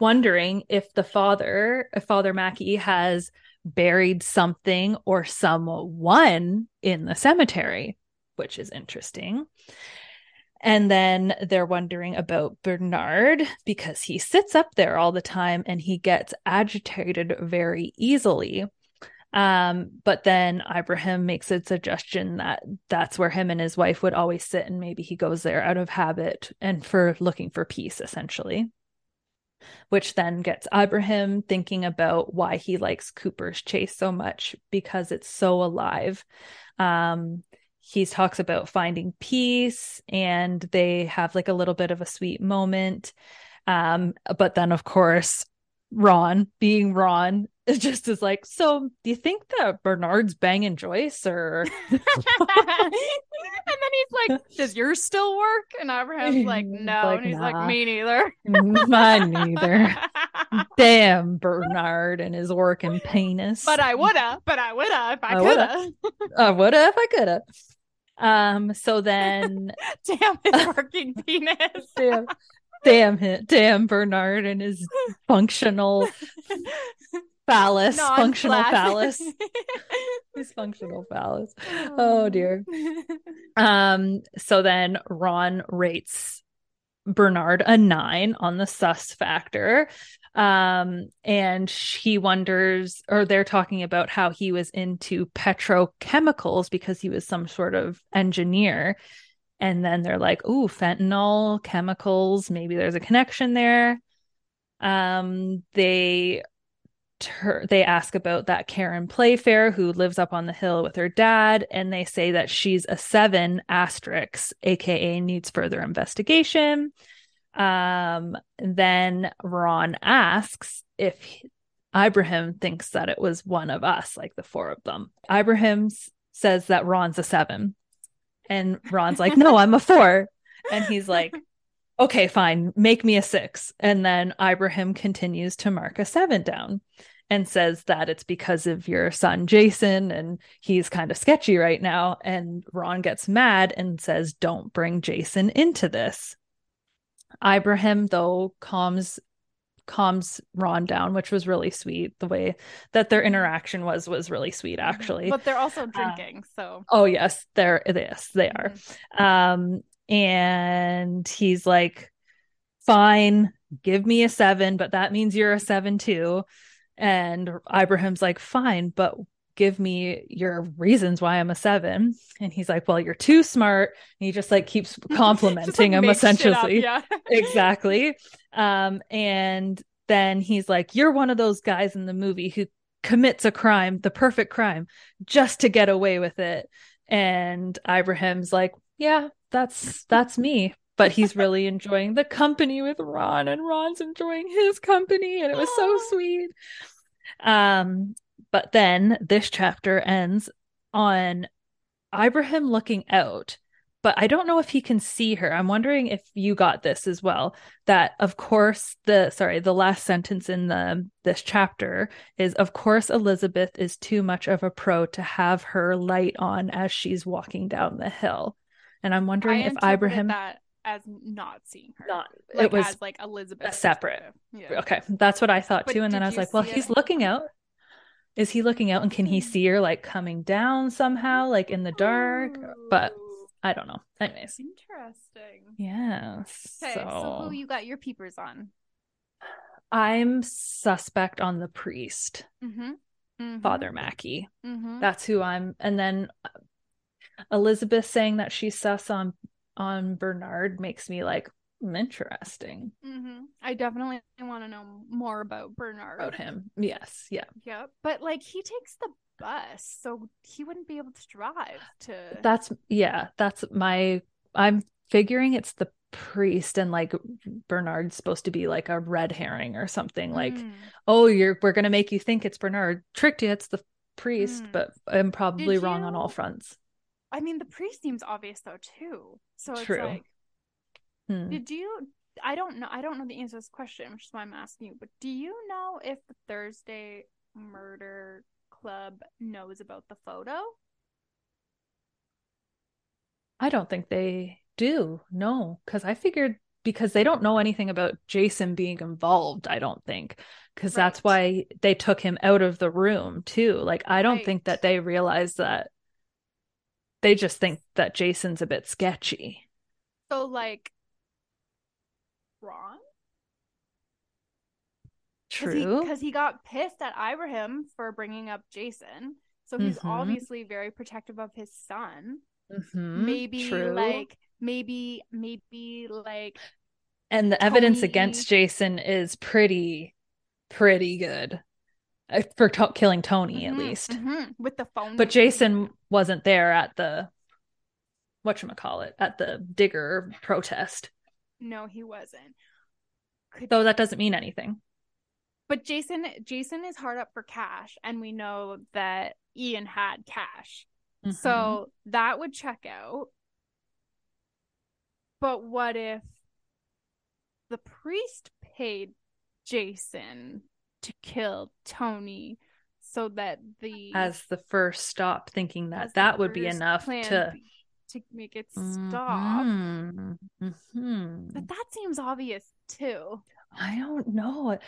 wondering if the father, if Father Mackie has buried something or someone in the cemetery, which is interesting. And then they're wondering about Bernard because he sits up there all the time and he gets agitated very easily. Um, but then Ibrahim makes a suggestion that that's where him and his wife would always sit, and maybe he goes there out of habit and for looking for peace, essentially. Which then gets Ibrahim thinking about why he likes Cooper's Chase so much because it's so alive. Um, he talks about finding peace and they have like a little bit of a sweet moment um but then of course ron being ron is just is like so do you think that bernard's banging joyce or and then he's like, Does yours still work? And Ibrahim's like, No. like, and he's "Nah." like, Me neither. mine neither damn bernard and his working penis but I woulda, but I woulda if I, I woulda. coulda. i would have if i could have um so then Damn his working penis. damn damn damn bernard and his functional phallus functional phallus. His functional phallus. Oh dear. Um so then ron rates bernard a nine on the sus factor um and he wonders or they're talking about how he was into petrochemicals because he was some sort of engineer and then they're like ooh fentanyl chemicals maybe there's a connection there um they tur- they ask about that Karen Playfair who lives up on the hill with her dad, and they say that she's a seven asterisk, aka needs further investigation. Um, then Ron asks if Ibrahim thinks that it was one of us, like the four of them. Ibrahim says that Ron's a seven, and Ron's like, "No, I'm a four. and he's like. Okay, fine. Make me a six. And then Ibrahim continues to mark a seven down and says that it's because of your son Jason and he's kind of sketchy right now and Ron gets mad and says don't bring Jason into this. Ibrahim though calms calms Ron down which was really sweet the way that their interaction was was really sweet mm-hmm. actually. But they're also uh, drinking, so Oh yes, they're yes, they are. Mm-hmm. Um and he's like fine, give me a 7, but that means you're a 7 too. And Ibrahim's like, fine, but give me your reasons why I'm a seven. And he's like, well, you're too smart. And he just like keeps complimenting like, him essentially. up, yeah. exactly. Um, and then he's like, You're one of those guys in the movie who commits a crime, the perfect crime, just to get away with it. And Ibrahim's like, Yeah, that's that's me. But he's really enjoying the company with Ron, and Ron's enjoying his company, and it was so sweet. Um, but then this chapter ends on Ibrahim looking out, but I don't know if he can see her. I'm wondering if you got this as well. That of course the sorry, the last sentence in the this chapter is of course Elizabeth is too much of a pro to have her light on as she's walking down the hill. And I'm I wondering if Ibrahim that as not seeing her. not like, it was as like Elizabeth separate. Yeah. okay, that's what I thought But too. And then I was like, well, it he's looking out. Is he looking out and can he see her like coming down somehow, like in the dark? But I don't know. Anyways. interesting. Yes. Okay, so so who you got your peepers on? I'm suspect on the priest, Mm-hmm. Father Mackie. Mm-hmm. That's who I'm. And then uh, Elizabeth saying that she's sus on on Bernard makes me like interesting Mm-hmm. I definitely want to know more about Bernard. about him. Yes, yeah. Yeah. But like he takes the bus, so he wouldn't be able to drive to That's yeah. That's my. I'm figuring it's the priest and like Bernard's supposed to be like a red herring or something. Like, Mm. oh, you're we're gonna make you think it's Bernard. Tricked you. It's the priest, Mm. but I'm probably Did wrong on all fronts. I mean the priest seems obvious though too. So it's True. like Hmm. did you I don't know I don't know the answer to this question, which is why I'm asking you, but do you know if the Thursday murder club knows about the photo? I don't think they do. No, because I figured because they don't know anything about Jason being involved, I don't think. Because that's why they took him out of the room too. Like I don't think that they realize that they just think that Jason's a bit sketchy. So like Ron? True. Because he, got pissed at Ibrahim for bringing up Jason. So he's Mhm. obviously very protective of his son. Mhm, Maybe true. like maybe maybe like and the evidence against Jason is pretty pretty good. Uh, For to- killing Tony at Mhm, least. mhm, with the phone. But Jason wasn't there at the whatchamacallit, at the digger protest. No, he wasn't. Could Though that doesn't mean anything. But Jason Jason is hard up for cash and we know that Ian had cash. Mhm. So that would check out. But what if the priest paid Jason to kill Tony so that the as the first stop, thinking that that would be enough to B to make it stop? Mhm. Mhm. But that seems obvious too. I don't know.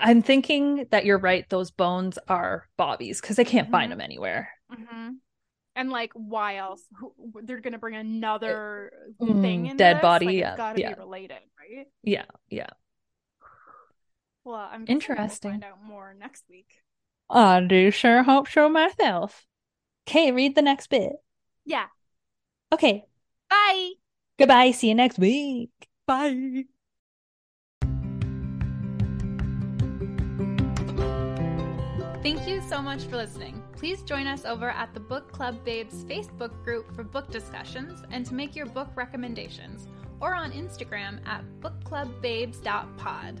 I'm thinking that you're right. Those bones are Bobby's because they can't find Mhm. them anywhere. hmm And like, why else? Who, they're gonna bring another Mm, thing in dead body, yeah, It's gotta yeah. be related, right? Yeah, yeah. Well, I'm guessing we'll Interesting. find out more next week. I do sure hope so myself. Okay, read the next bit. Yeah. Okay. Bye. Goodbye. See you next week. Bye. Thank you so much for listening. Please join us over at the Book Club Babes Facebook group for book discussions and to make your book recommendations, or on Instagram at bookclubbabes.pod.